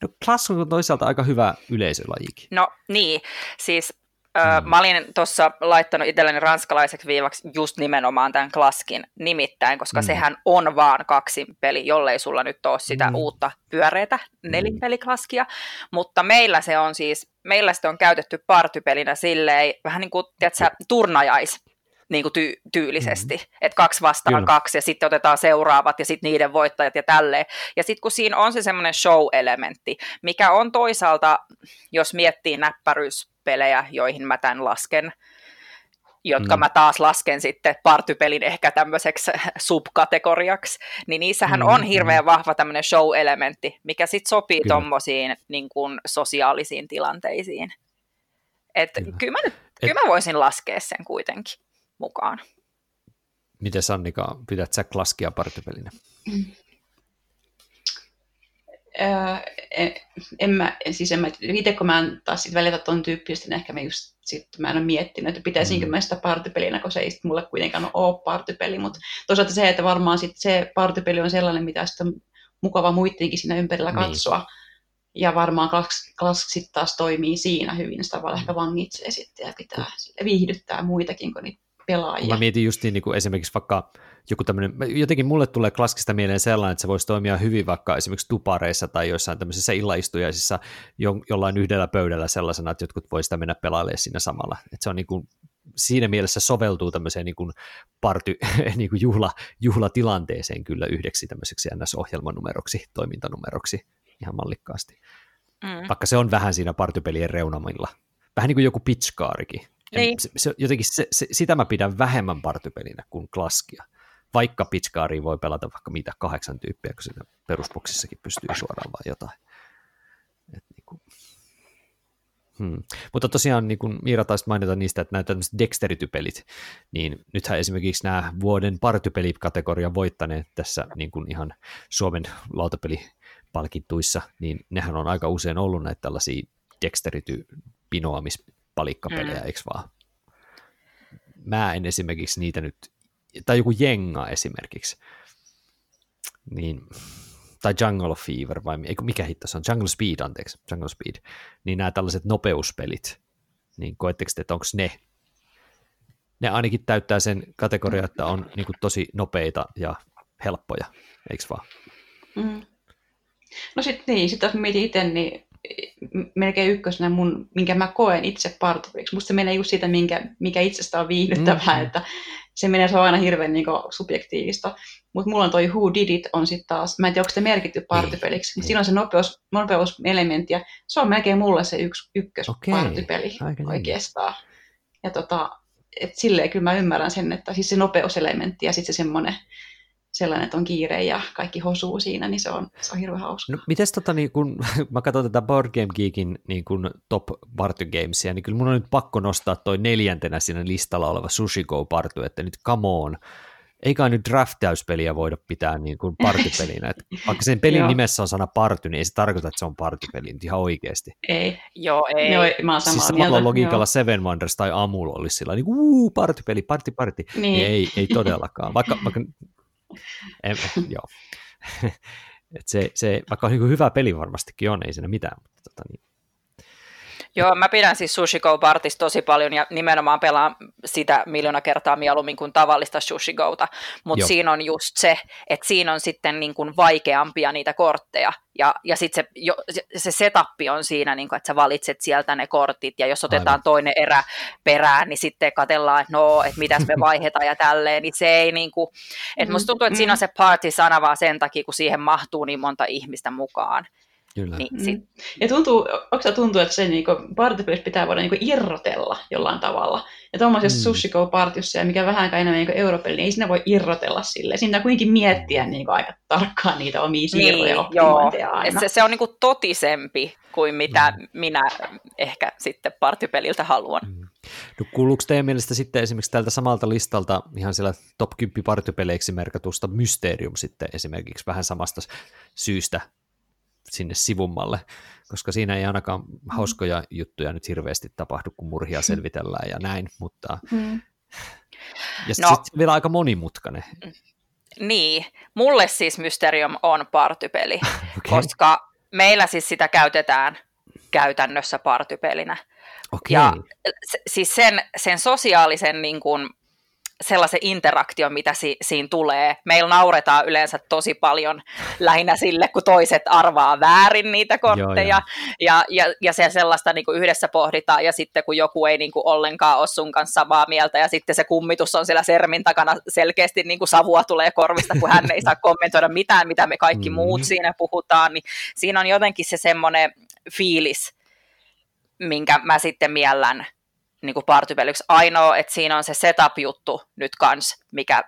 No Klask on toisaalta aika hyvä yleisölajikin. No niin, siis Mm. Mä olin tuossa laittanut itselleni ranskalaiseksi viivaksi just nimenomaan tämän Klaskin nimittäin, koska mm. sehän on vaan kaksi peli, jollei sulla nyt ole sitä mm. uutta pyöreitä mm. nelinpeliklaskia, mutta meillä se on siis, meillä sitä on käytetty partypelinä silleen, vähän niin kuin, tiedätkö, turnajais niin kuin ty- tyylisesti, mm-hmm. että kaksi vastaan Kyllä. kaksi ja sitten otetaan seuraavat ja sitten niiden voittajat ja tälleen. Ja sitten kun siinä on se semmoinen show-elementti, mikä on toisaalta, jos miettii näppäryyspelejä, joihin mä tämän lasken, jotka mm. mä taas lasken sitten partypelin ehkä tämmöiseksi subkategoriaksi, niin niissähän mm, on hirveän vahva tämmöinen show-elementti, mikä sitten sopii kyllä. tommosiin niin kuin sosiaalisiin tilanteisiin. Että kyllä. kyllä mä, nyt, kyllä mä voisin laskea sen kuitenkin mukaan. Miten Sannika, pidät sä klaskia partypelinä? Öö, en, mä, siis en mä, itse kun mä en taas sit välitä ton tyyppistä, niin ehkä mä just sit, mä en ole miettinyt, että pitäisinkö mm. mä sitä partypelinä, kun se ei sit mulle kuitenkaan ole partypeli, mutta toisaalta se, että varmaan sit se partypeli on sellainen, mitä sitten mukava muittenkin siinä ympärillä niin. katsoa, niin. ja varmaan Klask sitten taas toimii siinä hyvin, sitä vaan mm. ehkä vangitsee sitten ja pitää viihdyttää muitakin, kun niitä pelaajia. Mä mietin just niin kuin esimerkiksi vaikka joku tämmöinen, jotenkin mulle tulee klassista mieleen sellainen, että se voisi toimia hyvin vaikka esimerkiksi tupareissa tai joissain tämmöisissä illaistujaisissa jo, jollain yhdellä pöydällä sellaisena, että jotkut voisivat sitä mennä pelailemaan siinä samalla. Että se on niin kuin, siinä mielessä soveltuu tämmöiseen niin kuin party, niin kuin juhla, juhlatilanteeseen kyllä yhdeksi tämmöiseksi NS-ohjelmanumeroksi, toimintanumeroksi ihan mallikkaasti. Mm. Vaikka se on vähän siinä partypelien reunamilla. Vähän niin kuin joku pitchkaarikin, niin. Se, se, jotenkin se, se, sitä mä pidän vähemmän partypelinä kuin klaskia. Vaikka pitchkaariin voi pelata vaikka mitä kahdeksan tyyppiä, kun siinä perusboksissakin pystyy suoraan vaan jotain. Et niin kuin. Hmm. Mutta tosiaan niin kuin Miira taisi mainita niistä, että näitä tämmöiset dexterity-pelit, niin nythän esimerkiksi nämä vuoden partypelikategorian voittaneet tässä niin kuin ihan Suomen lautapelipalkintuissa, niin nehän on aika usein ollut näitä tällaisia dexterity-pinoamis palikkapelejä, mm. eikö vaan? Mä en esimerkiksi niitä nyt, tai joku Jenga esimerkiksi, niin, tai Jungle Fever, vai mikä hitto se on, Jungle Speed, anteeksi, Jungle Speed, niin nämä tällaiset nopeuspelit, niin koetteko te, että onko ne, ne ainakin täyttää sen kategoria, että on niin kuin tosi nopeita ja helppoja, eikö vaan? Mm. No sitten niin, sitten jos mietin itse, niin melkein ykkösenä mun, minkä mä koen itse parturiksi. Musta se menee just siitä, minkä, mikä itsestä on viihdyttävää, mm. että se menee, se on aina hirveän niin kuin, subjektiivista. Mutta mulla on toi Who Did It on sitten taas, mä en tiedä, onko se merkitty niin, partipeliksi, niin. siinä on se nopeus, nopeuselementti, ja se on melkein mulle se yksi, ykkös okay. partipeli oikeastaan. Ja tota, et silleen kyllä mä ymmärrän sen, että siis se nopeuselementti ja sitten se semmoinen sellainen, että on kiire ja kaikki hosuu siinä, niin se on, se on hirveän hauska. No, mites tota, niin kun, mä katson tätä Board Game Geekin niin kun top party gamesia, niin kyllä mun on nyt pakko nostaa toi neljäntenä siinä listalla oleva Sushi Go Party, että nyt come on, eikä nyt draftäyspeliä voida pitää niin kuin partipelinä. Et vaikka sen pelin nimessä on sana party, niin ei se tarkoita, että se on partipeli nyt ihan oikeasti. Ei. Joo, ei. Joo, mä oon siis samalla logiikalla joo. Seven Wonders tai Amul olisi sillä niin kuin, partipeli, party, party. Niin. niin ei, ei todellakaan. Vaikka, vaikka en, joo. Et se, se, vaikka niin hyvä peli varmastikin on, ei siinä mitään, mutta tota, niin, Joo, mä pidän siis Sushi Go Partista tosi paljon ja nimenomaan pelaan sitä miljoona kertaa mieluummin kuin tavallista Sushi Gota, mutta siinä on just se, että siinä on sitten niin kuin vaikeampia niitä kortteja ja, ja sitten se, se setup on siinä, niin kuin, että sä valitset sieltä ne kortit ja jos otetaan Aivan. toinen erä perään, niin sitten katellaan, että no, että mitäs me vaihdetaan ja tälleen, niin se ei niin kuin, että musta tuntuu, että siinä on se party-sana vaan sen takia, kun siihen mahtuu niin monta ihmistä mukaan. Kyllä. Niin, sit... mm. Ja tuntuu, onko tuntuu, että se niinku, partipelissä pitää voida niinku irrotella jollain tavalla. Ja tuommoisessa mm. Sushi Go partiossa, ja mikä vähän enemmän niinku europeli, niin ei siinä voi irrotella sille. Siinä kuitenkin miettiä niinku aika tarkkaan niitä omia siirtoja niin, joo. aina. Se, se on niinku totisempi kuin mitä mm. minä ehkä sitten partipeliltä haluan. Mm. No, kuuluuko teidän mielestä sitten esimerkiksi tältä samalta listalta ihan siellä top 10 partipeleiksi merkatusta Mysterium sitten esimerkiksi vähän samasta syystä sinne sivummalle, koska siinä ei ainakaan hauskoja juttuja nyt hirveästi tapahdu, kun murhia selvitellään ja näin, mutta mm. ja no, sitten vielä aika monimutkainen. Niin, mulle siis Mysterium on partypeli, okay. koska meillä siis sitä käytetään käytännössä partypelinä. Okay. Ja siis sen, sen sosiaalisen niin kuin, sellaisen interaktion, mitä si- siinä tulee. Meillä nauretaan yleensä tosi paljon lähinnä sille, kun toiset arvaa väärin niitä kortteja, Joo, ja, ja, ja se sellaista niin kuin yhdessä pohditaan, ja sitten kun joku ei niin kuin ollenkaan ole sun kanssa samaa mieltä, ja sitten se kummitus on siellä sermin takana selkeästi niin kuin savua tulee korvista, kun hän ei saa kommentoida mitään, mitä me kaikki mm-hmm. muut siinä puhutaan, niin siinä on jotenkin se semmoinen fiilis, minkä mä sitten miellän niin kuin partypeliksi. Ainoa, että siinä on se setup-juttu nyt kans, mikä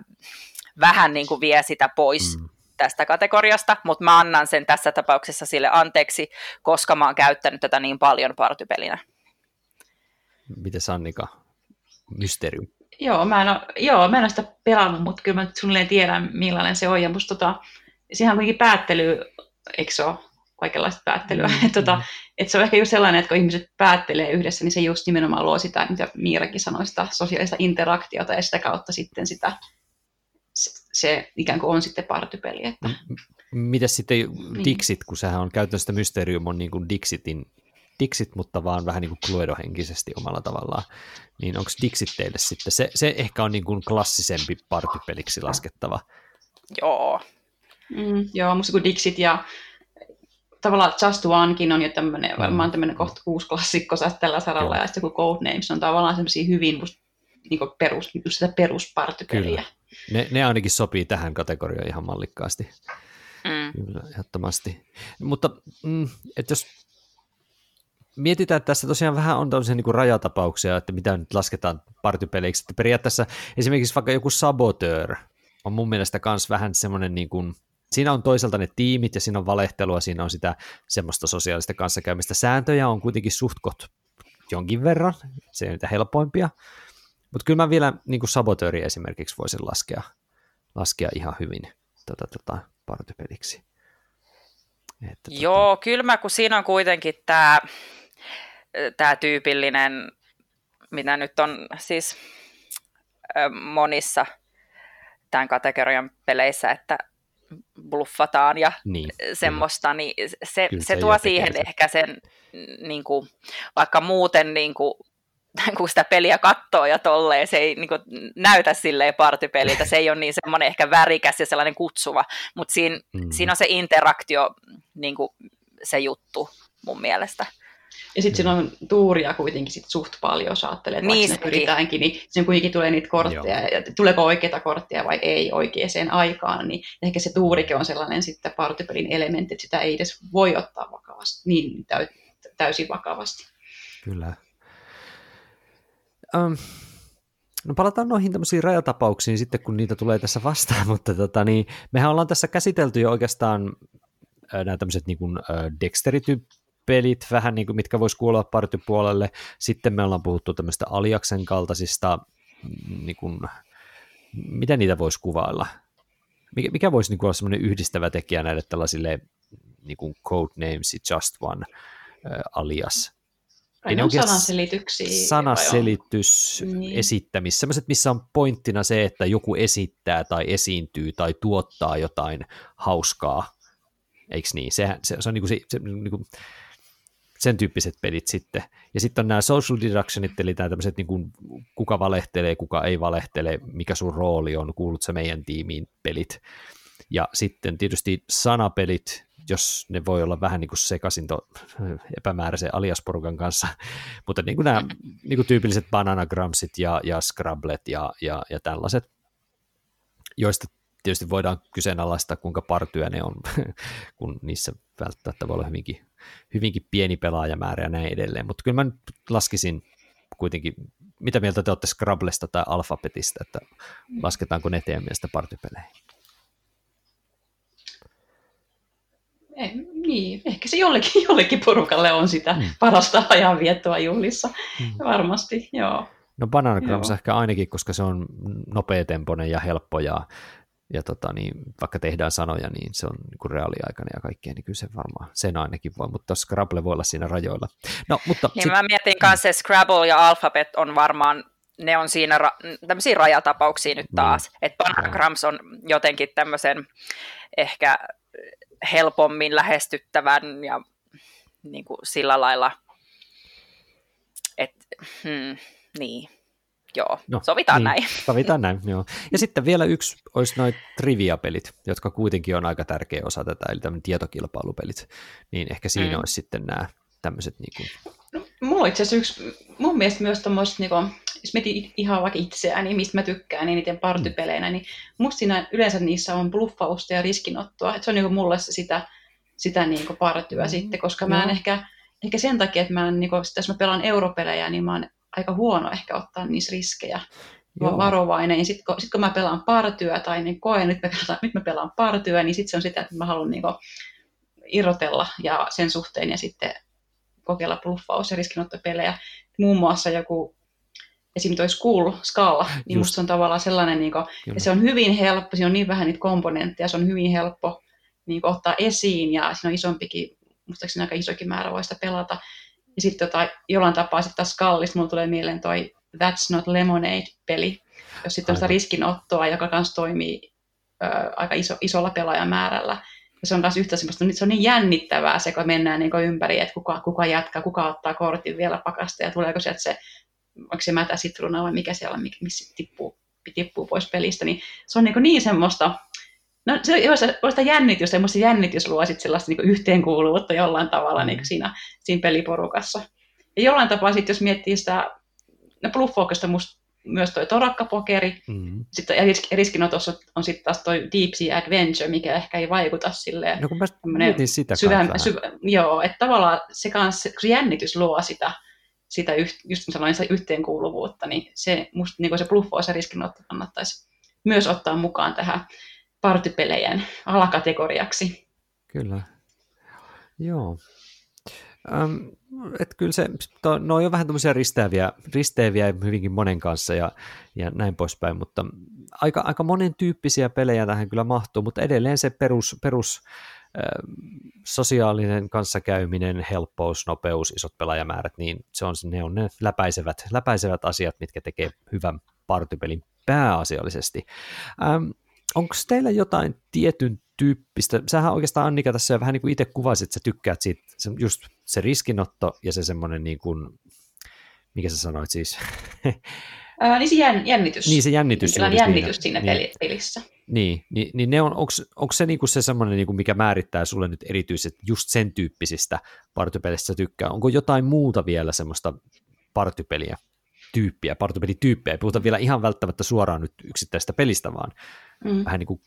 vähän niin kuin vie sitä pois mm. tästä kategoriasta, mutta mä annan sen tässä tapauksessa sille anteeksi, koska mä oon käyttänyt tätä niin paljon partypelinä. Miten Sannika? Mysterium. Joo, mä en ole, joo, mä en ole sitä pelannut, mutta kyllä mä suunnilleen tiedän, millainen se on. Ja musta tota, sehän on kuitenkin päättely, eikö se ole? Kaikenlaista päättelyä. Mm, tota, mm. Et se on ehkä just sellainen, että kun ihmiset päättelee yhdessä, niin se just nimenomaan luo sitä, mitä Miirakin sanoi, sitä sosiaalista interaktiota ja sitä kautta sitten sitä, se ikään kuin on sitten partypeli. Että... Mitäs sitten niin. Dixit, kun sehän on käytännössä Mysterium on niin kuin Dixitin Dixit, mutta vaan vähän niin kuin Cluedo-henkisesti omalla tavallaan. Niin onko Dixit teille sitten, se, se ehkä on niin kuin klassisempi partypeliksi laskettava? Joo. Mm, joo, musta kuin Dixit ja tavallaan Just Onekin on jo tämmöinen, mm. varmaan tämmöinen kohta kuusi klassikko tällä saralla, Joo. ja sitten kun Codenames on tavallaan semmoisia hyvin niin perus, just sitä peruspartypeliä. Ne, ne ainakin sopii tähän kategoriaan ihan mallikkaasti. Mm. Kyllä, ehdottomasti. Mutta mm, että jos mietitään, että tässä tosiaan vähän on tämmöisiä niin rajatapauksia, että mitä nyt lasketaan partypeleiksi. Että periaatteessa esimerkiksi vaikka joku Saboteur on mun mielestä myös vähän semmoinen niin kuin – Siinä on toisaalta ne tiimit ja siinä on valehtelua, siinä on sitä semmoista sosiaalista kanssakäymistä. Sääntöjä on kuitenkin suhtkot jonkin verran, se on niitä helpoimpia. Mutta kyllä mä vielä niin kuin sabotööri esimerkiksi voisin laskea, laskea ihan hyvin tota, tota, partypeliksi. Että, tota- Joo, tota... kyllä mä, kun siinä on kuitenkin tämä tää tyypillinen, mitä nyt on siis monissa tämän kategorian peleissä, että bluffataan ja niin, semmoista, niin se, se, se tuo siihen se. ehkä sen, niin kuin, vaikka muuten niin kuin, kun sitä peliä katsoo ja tolleen, se ei niin kuin, näytä silleen partypeliltä, se ei ole niin semmoinen ehkä värikäs ja sellainen kutsuva, mutta siinä, mm. siinä on se interaktio niin kuin, se juttu mun mielestä. Ja sitten siinä on tuuria kuitenkin sit suht paljon, jos ajattelee, että niin, vaikka pyritäänkin, niin siinä kuitenkin tulee niitä kortteja, Joo. ja tuleeko oikeita kortteja vai ei oikeaan aikaan, niin ehkä se tuurikin on sellainen sitten partypelin elementti, että sitä ei edes voi ottaa vakavasti, niin täy, täysin vakavasti. Kyllä. Um, no palataan noihin tämmöisiin rajatapauksiin sitten, kun niitä tulee tässä vastaan, mutta tota, niin, mehän ollaan tässä käsitelty jo oikeastaan nämä tämmöiset niin kuin, dexterity pelit, vähän niin kuin, mitkä voisi kuulua partypuolelle. Sitten me ollaan puhuttu tämmöistä Aliaksen kaltaisista, mm, niin kuin, miten niitä voisi kuvailla? Mikä, mikä voisi niin kuin olla semmoinen yhdistävä tekijä näille tällaisille niin kuin Codenames, Just One, äh, alias? Ei ne on sanaselityksiä. Sanaselitys, niin. esittämis, semmoiset, missä on pointtina se, että joku esittää tai esiintyy tai tuottaa jotain hauskaa eikö niin? Sehän, se, se on niinku se, se niinku, sen tyyppiset pelit sitten. Ja sitten on nämä social deductionit, eli tämä tämmöiset niin kuin, kuka valehtelee, kuka ei valehtele, mikä sun rooli on, kuulut se meidän tiimiin pelit. Ja sitten tietysti sanapelit, jos ne voi olla vähän niin kuin sekaisin to, epämääräisen aliasporukan kanssa, mutta niin kuin nämä niin kuin tyypilliset bananagramsit ja, ja scrablet ja, ja, ja tällaiset, joista tietysti voidaan kyseenalaistaa, kuinka partyä ne on, kun niissä välttämättä voi olla hyvinkin, hyvinkin pieni pelaajamäärä ja näin edelleen, mutta kyllä mä nyt laskisin kuitenkin, mitä mieltä te olette Scrabblesta tai Alphabetista, että lasketaanko ne teidän mielestä partypeleihin? Eh, niin, ehkä se jollekin, jollekin porukalle on sitä mm. parasta ajanviettoa juhlissa, mm. varmasti, joo. No Bananagrams ehkä ainakin, koska se on nopeatempoinen ja helppo ja, ja tota, niin, vaikka tehdään sanoja, niin se on niin reaaliaikainen ja kaikkea, niin kyllä se varmaan sen ainakin voi, mutta Scrabble voi olla siinä rajoilla. No, mutta niin sit... mä mietin kanssa, että Scrabble ja Alphabet on varmaan ne on siinä ra- tämmöisiä rajatapauksia nyt taas, niin. että Bananagrams on jotenkin tämmöisen ehkä helpommin lähestyttävän ja niin kuin sillä lailla, että hmm, niin, joo, no, sovitaan niin, näin. Sovitaan näin, joo. Ja sitten vielä yksi olisi noin trivia-pelit, jotka kuitenkin on aika tärkeä osa tätä, eli tämmöinen tietokilpailupelit, niin ehkä siinä mm. olisi sitten nämä tämmöiset niin kuin... no, mulla on itse asiassa yksi, mun mielestä myös tuommoista, niin kuin, jos mietin ihan vaikka itseäni, niin mistä mä tykkään niin eniten partypeleinä, niin musta siinä yleensä niissä on bluffausta ja riskinottoa, että se on niin kuin mulle se sitä, sitä niin kuin partyä mm. sitten, koska mä en ehkä, ehkä sen takia, että mä en, niin kuin, jos mä pelaan europelejä, niin mä oon aika huono ehkä ottaa niissä riskejä. Joo. varovainen. Ja sitten kun, sit kun mä pelaan partyä tai niin koen, nyt mä pelaan, nyt mä pelaan partyä, niin sitten se on sitä, että mä haluan niin irrotella ja sen suhteen ja sitten kokeilla bluffaus- ja riskinottopelejä. Muun muassa joku esim. toi School Scala, niin Just. musta on tavallaan sellainen, niin kuin, ja se on hyvin helppo, siinä on niin vähän niitä komponentteja, se on hyvin helppo niin kuin, ottaa esiin, ja siinä on isompikin, muistaakseni aika isokin määrä voi sitä pelata. Ja sitten tota, jollain tapaa sitten taas kallista, mulla tulee mieleen toi That's Not Lemonade-peli, jos sitten on sitä riskinottoa, joka kanssa toimii ö, aika iso, isolla pelaajamäärällä. Ja se on myös yhtä semmoista, se on niin jännittävää se, kun mennään niin ympäri, että kuka, kuka jatkaa, kuka ottaa kortin vielä pakasta ja tuleeko sieltä se, onko se mätä sitruna vai mikä siellä on, missä tippuu, tippuu pois pelistä, niin se on niin, niin semmoista, no se on sitä jännitys, semmoista jännitys luo sitten sellaista niin yhteenkuuluvuutta jollain tavalla niin siinä, siinä peliporukassa. Ja jollain tapaa sitten, jos miettii sitä, no Bluffokasta musta myös toi torakkapokeri, mm-hmm. sitten, ja riskinotossa on sitten taas toi Deep Sea Adventure, mikä ehkä ei vaikuta silleen. No kun mä mietin sitä syvä, syvä, Joo, että tavallaan se, kun se jännitys luo sitä, sitä just sanoin, sitä yhteenkuuluvuutta, niin se, musta niin se bluffo ja riskinotto kannattaisi myös ottaa mukaan tähän partypelejen alakategoriaksi. Kyllä. Joo. Um, et kyllä se, to, no on jo vähän tämmöisiä risteäviä, risteäviä hyvinkin monen kanssa ja, ja näin poispäin, mutta aika, aika monen tyyppisiä pelejä tähän kyllä mahtuu, mutta edelleen se perus, perus äh, sosiaalinen kanssakäyminen, helppous, nopeus, isot pelaajamäärät, niin se on, ne on ne läpäisevät, läpäisevät asiat, mitkä tekee hyvän partypelin pääasiallisesti. Ähm, Onko teillä jotain tietyn tyyppistä, sähän oikeastaan Annika tässä vähän niin kuin itse kuvasit, että sä tykkäät siitä, se, just se riskinotto ja se semmoinen niin kuin, mikä sä sanoit siis? Ää, niin se jännitys. Niin se jännitys. Niin, jännitys siinä niin, pelissä. Niin, niin, niin ne on, onko se niinku se semmoinen, niinku, mikä määrittää sulle nyt erityisesti just sen tyyppisistä partypelistä tykkää? Onko jotain muuta vielä semmoista partypeliä, tyyppiä, partypelityyppejä? Ei puhuta vielä ihan välttämättä suoraan nyt yksittäistä pelistä, vaan mm. vähän niin kuin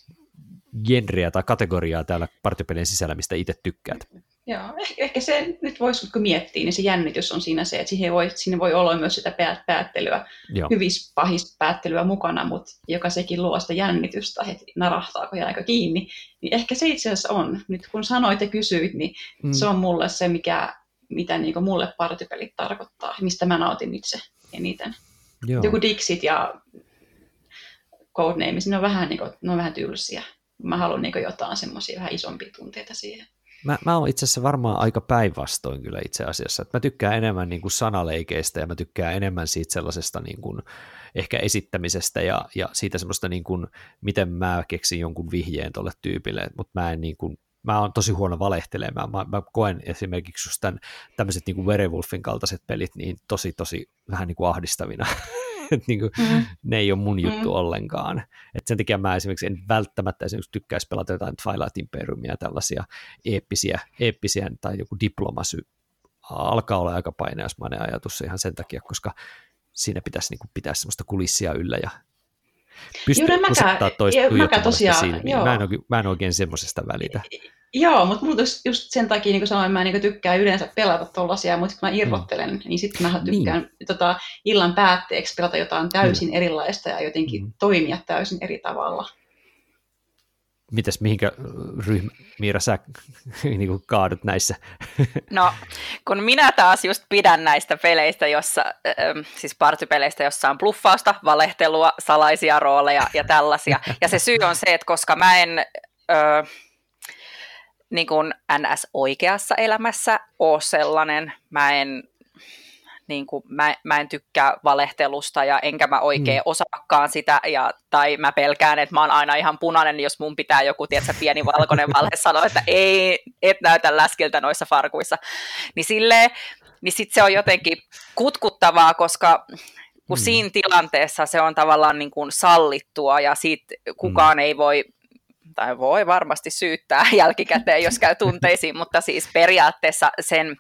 genreä tai kategoriaa täällä partypelien sisällä, mistä itse tykkäät? Joo, ehkä se nyt voisi, kun miettii, niin se jännitys on siinä se, että siihen voi, siinä voi olla myös sitä päättelyä, hyvis pahis päättelyä mukana, mutta joka sekin luo sitä jännitystä, että narahtaako jääkö kiinni, niin ehkä se itse asiassa on. Nyt kun sanoit ja kysyit, niin mm. se on mulle se, mikä, mitä niin mulle partypelit tarkoittaa, mistä mä nautin itse eniten. Joo. Joku Dixit ja Codenames, ne on vähän, niin kuin, ne on vähän tylsiä mä haluan niin jotain semmoisia vähän isompia tunteita siihen. Mä, mä oon itse asiassa varmaan aika päinvastoin kyllä itse asiassa. Mä tykkään enemmän niin kuin sanaleikeistä ja mä tykkään enemmän siitä sellaisesta niin kuin ehkä esittämisestä ja, ja siitä semmoista, niin kuin, miten mä keksin jonkun vihjeen tuolle tyypille, mutta mä en niin kuin mä oon tosi huono valehtelemaan. Mä, mä koen esimerkiksi just tämän, tämmöiset niin Werewolfin kaltaiset pelit niin tosi, tosi vähän niin kuin ahdistavina. Et niin kuin, mm. Ne ei ole mun juttu mm. ollenkaan. Et sen takia mä esimerkiksi en välttämättä esimerkiksi tykkäisi pelata jotain Twilight Imperiumia, tällaisia eeppisiä, eeppisiä tai joku diplomasy alkaa olla aika painajaismainen ajatus ihan sen takia, koska siinä pitäisi niin kuin, pitää semmoista kulissia yllä ja pystyy kusettaa toista silmiin. Mä en, mä en oikein semmoisesta välitä. Joo, mutta mun just, sen takia, niin kuin sanoin, mä niin tykkään yleensä pelata tollasia, mutta kun mä irrottelen, mm. niin sitten mä tykkään niin. tota, illan päätteeksi pelata jotain täysin mm. erilaista ja jotenkin mm. toimia täysin eri tavalla. Mitäs, mihinkä ryhmä, Miira, sä niin kuin kaadut näissä? No, kun minä taas just pidän näistä peleistä, jossa, äh, siis partypeleistä, jossa on bluffausta, valehtelua, salaisia rooleja ja tällaisia. Ja se syy on se, että koska mä en... Äh, niin kuin NS-oikeassa elämässä ole sellainen. Mä en, niin kuin, mä, mä en tykkää valehtelusta ja enkä mä oikein mm. osaakaan sitä, ja, tai mä pelkään, että mä oon aina ihan punainen, jos mun pitää joku tiedätkö, pieni valkoinen valhe sanoa, että ei, et näytä läskiltä noissa farkuissa. Niin silleen, niin sit se on jotenkin kutkuttavaa, koska kun mm. siinä tilanteessa se on tavallaan niin kuin sallittua ja sit kukaan mm. ei voi tai voi varmasti syyttää jälkikäteen, jos käy tunteisiin, mutta siis periaatteessa sen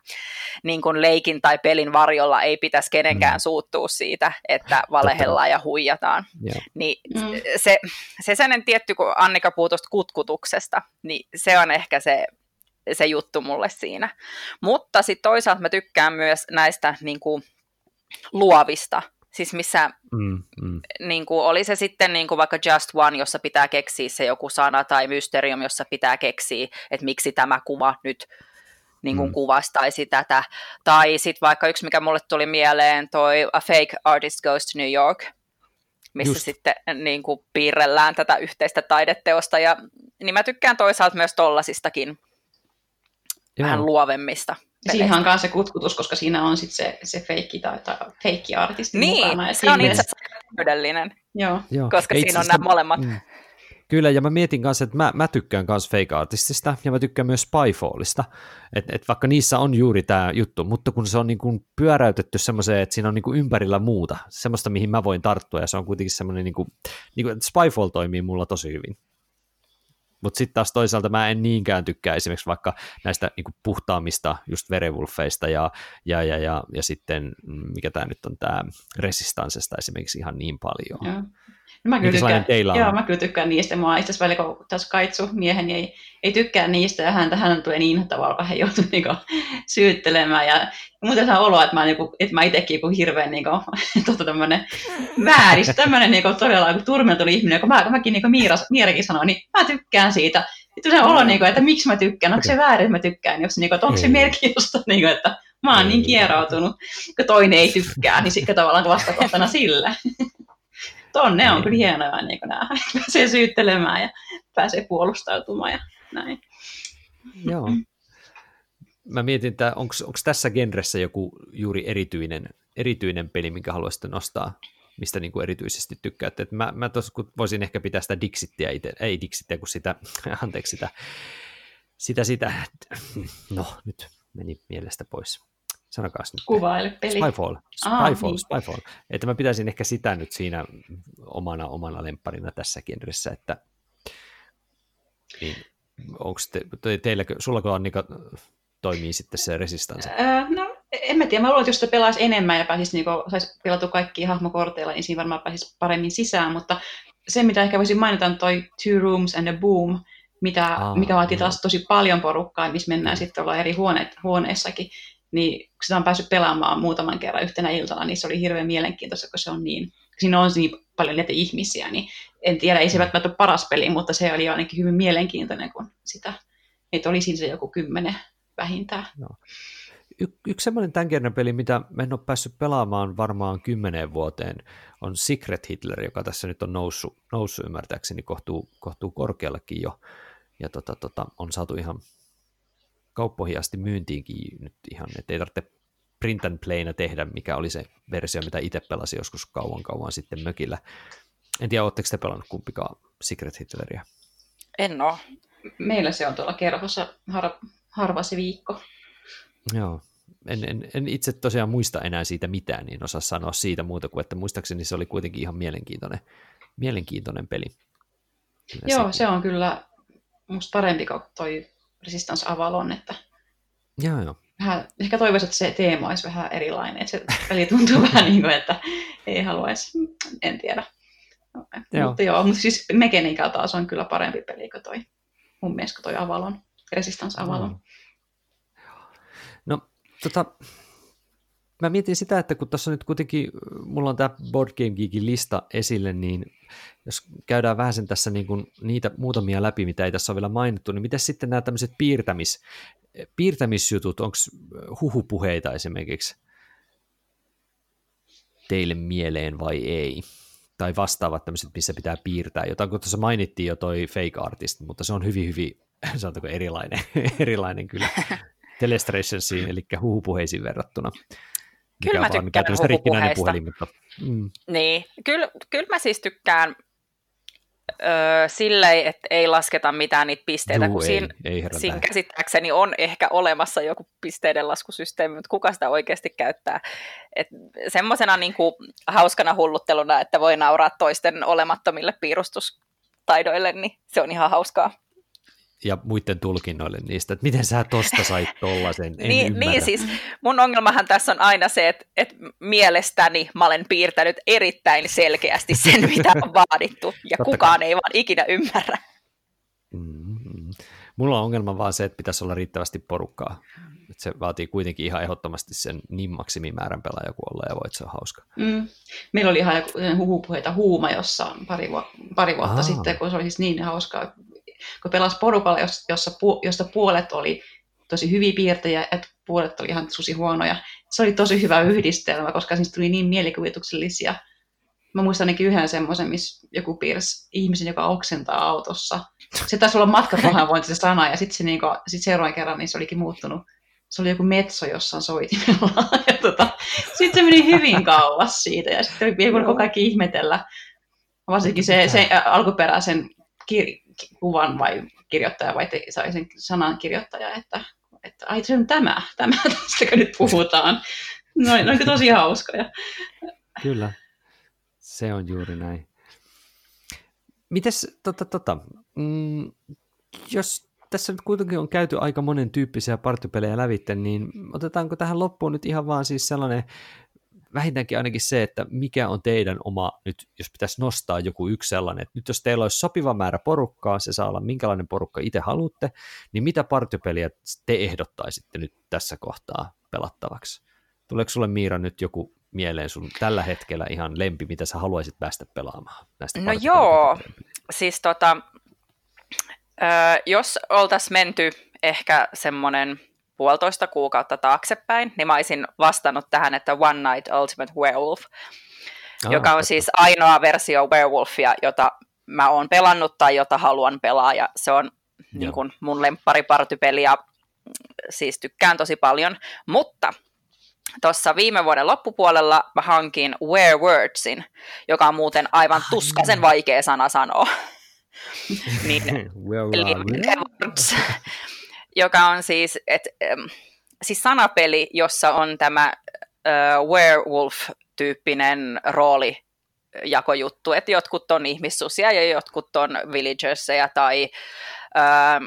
niin kuin leikin tai pelin varjolla ei pitäisi kenenkään mm. suuttua siitä, että valehellaan ja huijataan. Yeah. Niin mm. se, se sellainen tietty, kun Annika puhui kutkutuksesta, niin se on ehkä se, se juttu mulle siinä. Mutta sitten toisaalta mä tykkään myös näistä niin kuin, luovista Siis missä, mm, mm. Niin kuin, oli se sitten niin kuin vaikka Just One, jossa pitää keksiä se joku sana, tai Mysterium, jossa pitää keksiä, että miksi tämä kuva nyt niin kuin mm. kuvastaisi tätä. Tai sitten vaikka yksi, mikä mulle tuli mieleen, toi A Fake Artist Goes to New York, missä Just. sitten niin kuin, piirrellään tätä yhteistä taideteosta. Ja, niin mä tykkään toisaalta myös tollasistakin vähän luovemmista. Siinä on myös se kutkutus, koska siinä on sit se, se feikki tai, tai feikki artisti niin, mukana. Ja se on itse asiassa täydellinen, Joo. koska Joo. siinä on nämä molemmat. Mm. Kyllä, ja mä mietin kanssa, että mä, mä tykkään myös fake artistista, ja mä tykkään myös Spyfallista, että et vaikka niissä on juuri tämä juttu, mutta kun se on niin kuin pyöräytetty semmoiseen, että siinä on niin kuin ympärillä muuta, semmoista, mihin mä voin tarttua, ja se on kuitenkin semmoinen, niin kuin, niin kuin, Spyfall toimii mulla tosi hyvin. Mutta sitten taas toisaalta mä en niinkään tykkää esimerkiksi vaikka näistä niinku puhtaamista just verewolfeista ja, ja, ja, ja, ja sitten mm, mikä tämä nyt on tämä resistansesta esimerkiksi ihan niin paljon. Joo. No mä, kyllä tykkään, teillä on? Joo, mä kyllä tykkään niistä. Mua itse asiassa välillä, kun tässä Kaitsu mieheni ei, ei tykkää niistä, ja hän, hän tulee niin tavalla, kun hän joutuu niin syyttelemään. Ja muuten saa oloa, että mä, niin kuin, että mä itsekin joku hirveän niin kuin, tota, tämmöinen vääristä, tämmöinen niin kuin, todella niin turmeltu ihminen, kun mä, kun mäkin niin kuin Miira, Miirakin sanoi, niin mä tykkään siitä. Sitten se olo, niin kuin, että miksi mä tykkään, onko se väärin, että mä tykkään, jos, niin kuin, että onko se merkki josta, niin kuin, että mä oon niin kierautunut, kun toinen ei tykkää, niin sitten tavallaan vastakohtana sille. Tonne on niin. kyllä hienoa niin nämä, pääsee syyttelemään ja pääsee puolustautumaan ja näin. Joo. Mä mietin, että onko tässä genressä joku juuri erityinen, erityinen peli, minkä haluaisitte nostaa, mistä niin kuin erityisesti tykkäätte. Et mä, mä tos, voisin ehkä pitää sitä Dixittiä itse, ei Dixittiä, kun sitä, anteeksi, sitä, sitä, sitä, no nyt meni mielestä pois sanokaa nyt. Kuvaile peli. Spyfall. Spyfall, ah, Spyfall. Että mä pitäisin ehkä sitä nyt siinä omana, omana lempparina tässä genressä, että niin, onko te, te, teillä, sulla on niin toimii sitten se resistanssi? Öö, no, en mä tiedä. Mä luulen, että jos sitä pelaisi enemmän ja pääsisi, niin saisi pelata kaikki hahmokorteilla, niin siinä varmaan pääsisi paremmin sisään, mutta se, mitä ehkä voisin mainita, on toi Two Rooms and a Boom, mitä, ah, mikä vaatii taas tosi paljon porukkaa, missä mennään sitten olla eri huoneet, huoneissakin niin kun sitä on päässyt pelaamaan muutaman kerran yhtenä iltana, niin se oli hirveän mielenkiintoista, kun se on niin, siinä on niin paljon näitä ihmisiä, niin en tiedä, ei se mm. välttämättä ole paras peli, mutta se oli ainakin hyvin mielenkiintoinen, kun sitä, että oli siinä se joku kymmenen vähintään. No. Y- yksi semmoinen tämän peli, mitä mä en ole päässyt pelaamaan varmaan kymmeneen vuoteen, on Secret Hitler, joka tässä nyt on noussut, noussut ymmärtääkseni kohtuu, kohtuu korkeallakin jo, ja tota, tota, on saatu ihan kauppoihin asti myyntiinkin nyt ihan, että ei tarvitse print and playna tehdä, mikä oli se versio, mitä itse pelasin joskus kauan kauan sitten mökillä. En tiedä, oletteko te pelannut kumpikaan Secret Hitleria? En ole. meillä se on tuolla kerhossa har, harva se viikko. Joo. En, en, en, itse tosiaan muista enää siitä mitään, niin osaa sanoa siitä muuta kuin, että muistaakseni se oli kuitenkin ihan mielenkiintoinen, mielenkiintoinen peli. Kyllä Joo, sekin. se on kyllä musta parempi kuin toi Resistance Avalon, että joo, joo. Vähän, ehkä toivoisin, että se teema olisi vähän erilainen, että se peli tuntuu vähän niin kuin, että ei haluaisi, en tiedä. Joo. Mutta joo, mutta siis Mekenical taas on kyllä parempi peli kuin toi, mun mielestä kuin toi Avalon, Resistance Avalon. Mm. No, tota, mä mietin sitä, että kun tässä nyt kuitenkin, mulla on tämä Board Game Geekin lista esille, niin jos käydään vähän sen tässä niin kuin niitä muutamia läpi, mitä ei tässä ole vielä mainittu, niin miten sitten nämä tämmöiset piirtämis, piirtämisjutut, onko huhupuheita esimerkiksi teille mieleen vai ei? Tai vastaavat tämmöiset, missä pitää piirtää jotain, kun tuossa mainittiin jo toi fake artist, mutta se on hyvin, hyvin, sanotaanko erilainen, erilainen kyllä Telestrationsiin, eli huhupuheisiin verrattuna. Kyllä mä tykkään huhupuheista. Puhelin, mutta, mm. Niin, kyllä, kyllä mä siis tykkään öö, silleen, että ei lasketa mitään niitä pisteitä, Juu, kun ei, siinä, ei siinä käsittääkseni on ehkä olemassa joku pisteiden laskusysteemi, mutta kuka sitä oikeasti käyttää. Semmoisena niin hauskana hullutteluna, että voi nauraa toisten olemattomille piirustustaidoille, niin se on ihan hauskaa ja muiden tulkinnoille niistä, että miten sä tosta sait tollasen, en niin, niin siis mun ongelmahan tässä on aina se, että, että mielestäni mä olen piirtänyt erittäin selkeästi sen, mitä on vaadittu, ja Totta kukaan kai. ei vaan ikinä ymmärrä. Mm-hmm. Mulla on ongelma vaan se, että pitäisi olla riittävästi porukkaa. Että se vaatii kuitenkin ihan ehdottomasti sen niin maksimimäärän pelaaja kuin olla ja voit, se on hauska. Mm. Meillä oli ihan huhupuheita huuma jossa pari, vu- pari vuotta Aa. sitten, kun se oli siis niin hauskaa kun pelasi porukalla, jossa, josta puolet oli tosi hyviä piirtejä ja puolet oli ihan susi huonoja. Se oli tosi hyvä yhdistelmä, koska siitä tuli niin mielikuvituksellisia. Mä muistan ainakin yhden semmoisen, missä joku piirsi ihmisen, joka oksentaa autossa. Se taisi olla matkapahoinvointi se sana, ja sitten se niinku, sit seuraavan kerran niin se olikin muuttunut. Se oli joku metso jossain soitimella. tota, sitten se meni hyvin kauas siitä, ja sitten oli vielä koko kaikki ihmetellä. Varsinkin se, se alkuperäisen kir- kuvan vai kirjoittaja vai te, sai sen sanan kirjoittaja, että, että ai se on tämä, tämä tästäkö nyt puhutaan. No, ne on tosi hauskoja. Kyllä, se on juuri näin. Mites, tota, tota, mm, jos tässä nyt kuitenkin on käyty aika monen tyyppisiä partypelejä lävitte, niin otetaanko tähän loppuun nyt ihan vaan siis sellainen vähintäänkin ainakin se, että mikä on teidän oma, nyt jos pitäisi nostaa joku yksi sellainen, että nyt jos teillä olisi sopiva määrä porukkaa, se saa olla minkälainen porukka itse haluatte, niin mitä partypeliä te ehdottaisitte nyt tässä kohtaa pelattavaksi? Tuleeko sulle Miira nyt joku mieleen sun tällä hetkellä ihan lempi, mitä sä haluaisit päästä pelaamaan? Näistä no joo, siis tota, jos oltaisiin menty ehkä semmoinen puolitoista kuukautta taaksepäin, niin mä olisin vastannut tähän, että One Night Ultimate Werewolf, oh, joka on totta. siis ainoa versio Werewolfia, jota mä oon pelannut tai jota haluan pelaa, ja se on niin kun mun lempparipartypeli, ja siis tykkään tosi paljon, mutta tuossa viime vuoden loppupuolella mä hankin Werewordsin, joka on muuten aivan tuskaisen vaikea sana sanoa. niin, Werewolds, joka on siis, et, siis sanapeli, jossa on tämä uh, werewolf-tyyppinen rooli jakojuttu, että jotkut on ihmissusia ja jotkut on villagersia tai ähm,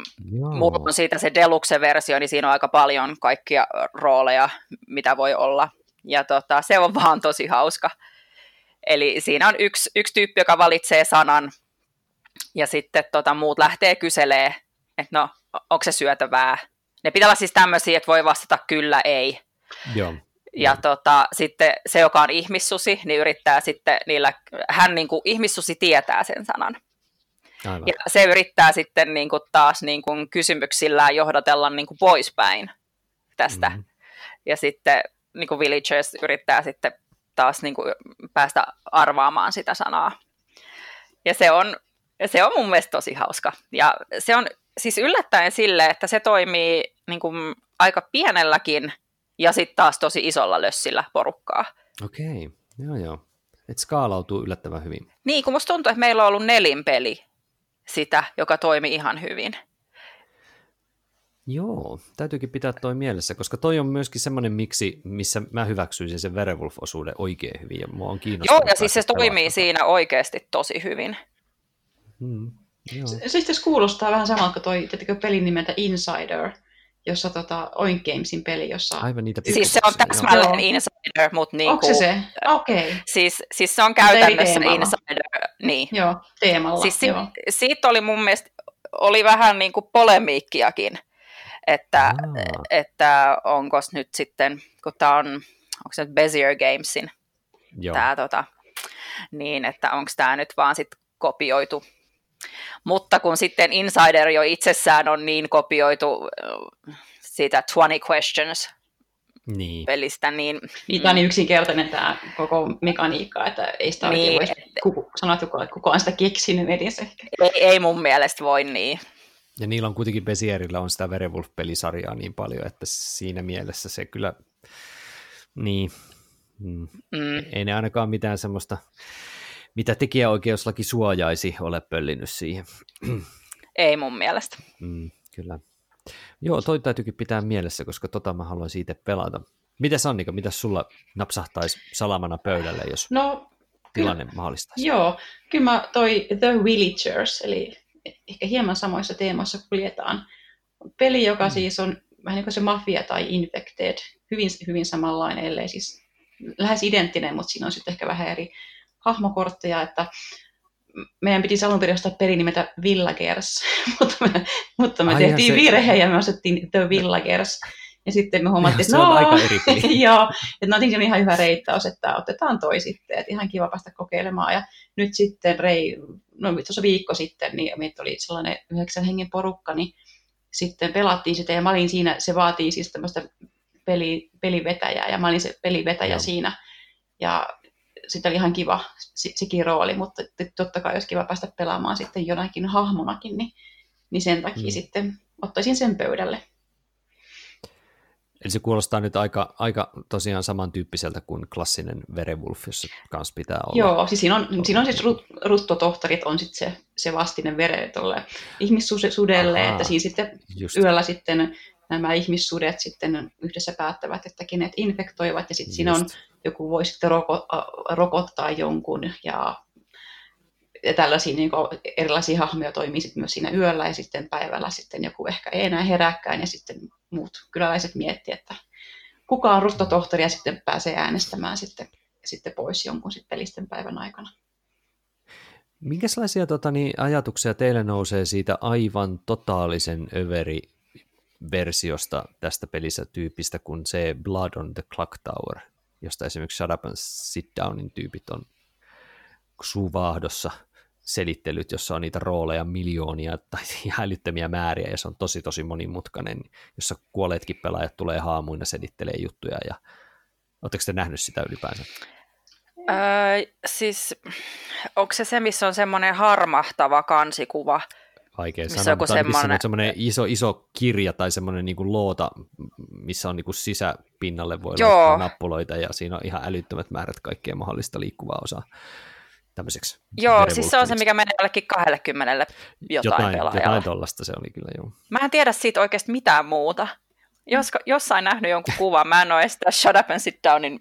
mulla on siitä se deluxe-versio, niin siinä on aika paljon kaikkia rooleja, mitä voi olla. Ja tota, se on vaan tosi hauska. Eli siinä on yksi, yksi tyyppi, joka valitsee sanan, ja sitten tota, muut lähtee kyselee, että no, onko se syötävää. Ne pitää olla siis tämmöisiä, että voi vastata kyllä, ei. Joo. Ja tota, sitten se, joka on ihmissusi, niin yrittää sitten niillä, hän niin kuin, ihmissusi tietää sen sanan. Aivan. Ja se yrittää sitten niin kuin, taas niin kuin, kysymyksillään johdatella niin kuin, poispäin tästä. Mm-hmm. Ja sitten niin kuin villagers yrittää sitten taas niin kuin, päästä arvaamaan sitä sanaa. Ja se on, se on mun mielestä tosi hauska. Ja se on siis yllättäen sille, että se toimii niin kuin aika pienelläkin ja sitten taas tosi isolla lössillä porukkaa. Okei, joo joo. Et skaalautuu yllättävän hyvin. Niin, kun musta tuntuu, että meillä on ollut nelinpeli sitä, joka toimi ihan hyvin. Joo, täytyykin pitää toi mielessä, koska toi on myöskin semmoinen miksi, missä mä hyväksyisin sen Werewolf-osuuden oikein hyvin, ja mua on kiinnostunut. Joo, ja siis se toimii siinä oikeasti tosi hyvin. Hmm, joo. Se, se itse kuulostaa vähän samalta kuin toi tiettikö, pelin nimeltä Insider, jossa tota, Oink Gamesin peli, jossa... Aivan niitä Siis se on täsmälleen Joo. Insider, mutta niin Onko se se? Okei, okay. Siis, siis se on käytännössä. Insider, niin. joo, teemalla. Siis si- joo. siitä oli mun mielestä oli vähän niin kuin polemiikkiakin, että, Aa. että onko nyt sitten, kun tämä on, onko se nyt Bezier Gamesin, Joo. tää, tota, niin että onko tämä nyt vaan sitten kopioitu. Mutta kun sitten Insider jo itsessään on niin kopioitu siitä 20 Questions Niin. pelistä, niin Niin, tämä on niin yksinkertainen tämä koko mekaniikka, että ei sitä Niin, oikein voisi kuku, sanoa, että kuka, kuka on sitä keksinyt edes ehkä. ei, ei mun mielestä voi niin. Ja niillä on kuitenkin Besierillä on sitä Werewolf-pelisarjaa niin paljon, että siinä mielessä se kyllä, niin, mm, Mm. ei ne ainakaan mitään semmoista, mitä tekijäoikeuslaki suojaisi, ole pöllinyt siihen. Ei mun mielestä. Mm, kyllä. Joo, toi täytyykin pitää mielessä, koska tota mä haluaisin itse pelata. Mitäs Annika, mitä sulla napsahtaisi salamana pöydälle, jos No, tilanne mahdollistaisi? joo, kyllä mä toi The Villagers, eli ehkä hieman samoissa teemoissa kuljetaan. Peli, joka mm. siis on vähän niin kuin se Mafia tai Infected, hyvin, hyvin samanlainen, ellei siis lähes identtinen, mutta siinä on sitten ehkä vähän eri hahmokortteja, että meidän piti alun perin ostaa peli nimeltä Villagers, mutta me, mutta me Ai, tehtiin se- virhe ja me ostettiin The Villagers. Ja sitten me huomattiin, Se että on no, aika eri peli. joo, että no, on ihan hyvä reittaus, että otetaan toi sitten, että ihan kiva päästä kokeilemaan. Ja nyt sitten rei, no tuossa viikko sitten, niin meitä oli sellainen yhdeksän hengen porukka, niin sitten pelattiin sitä ja mä olin siinä, se vaatii siis tämmöistä peli, pelivetäjää ja mä olin se pelivetäjä. Joo. siinä. Ja sitten oli ihan kiva se- sekin rooli, mutta totta kai olisi kiva päästä pelaamaan sitten jonakin hahmonakin, niin, niin sen takia Mm. sitten ottaisin sen pöydälle. Eli se kuulostaa nyt aika, aika tosiaan samantyyppiseltä kuin klassinen Werewolf, jossa kans pitää olla. Joo, siis siinä on, siinä on siis rut, ruttotohtarit on sitten se, se vastine vere tuolle ihmissudelle, Ahaa. että siinä sitten Just, yöllä sitten nämä ihmissudet sitten yhdessä päättävät, että kenet infektoivat, ja sitten siinä on joku voi sitten roko, äh, rokottaa jonkun, ja, ja tällaisia niin kuin, erilaisia hahmoja toimii sitten myös siinä yöllä, ja sitten päivällä sitten joku ehkä ei enää herääkään, ja sitten muut kyläläiset miettii, että kuka on ruttotohtori, ja sitten pääsee äänestämään sitten, sitten pois jonkun sitten pelisten päivän aikana. Minkälaisia tota, niin, ajatuksia teille nousee siitä aivan totaalisen överi versiosta tästä pelissä tyypistä kuin se Blood on the Clock Tower, josta esimerkiksi Shut Up and Sit Downin tyypit on suvaahdossa selittelyt, jossa on niitä rooleja miljoonia tai ihan älyttömiä määriä ja se on tosi tosi monimutkainen, jossa kuolleetkin pelaajat tulee haamuina selittelee juttuja ja Oletteko te nähnyt sitä ylipäänsä? Öö, siis onko se se, missä on semmoinen harmahtava kansikuva? Vaikea Missä sanoa, mutta semmoinen- on semmoinen iso, iso kirja tai semmoinen niin loota, missä on niin kuin sisäpinnalle voi Joo. laittaa nappuloita ja siinä on ihan älyttömät määrät kaikkea mahdollista liikkuvaa osaa tämmöiseksi. Joo, siis se on se, mikä menee jollekin 20 jotain, jotain, pelaajalle. jotain tollasta se oli kyllä, joo. Mä en tiedä siitä oikeasti mitään muuta. Jos, jossain nähnyt jonkun kuvan, mä en ole edes sitä Shut Up and Sit Downin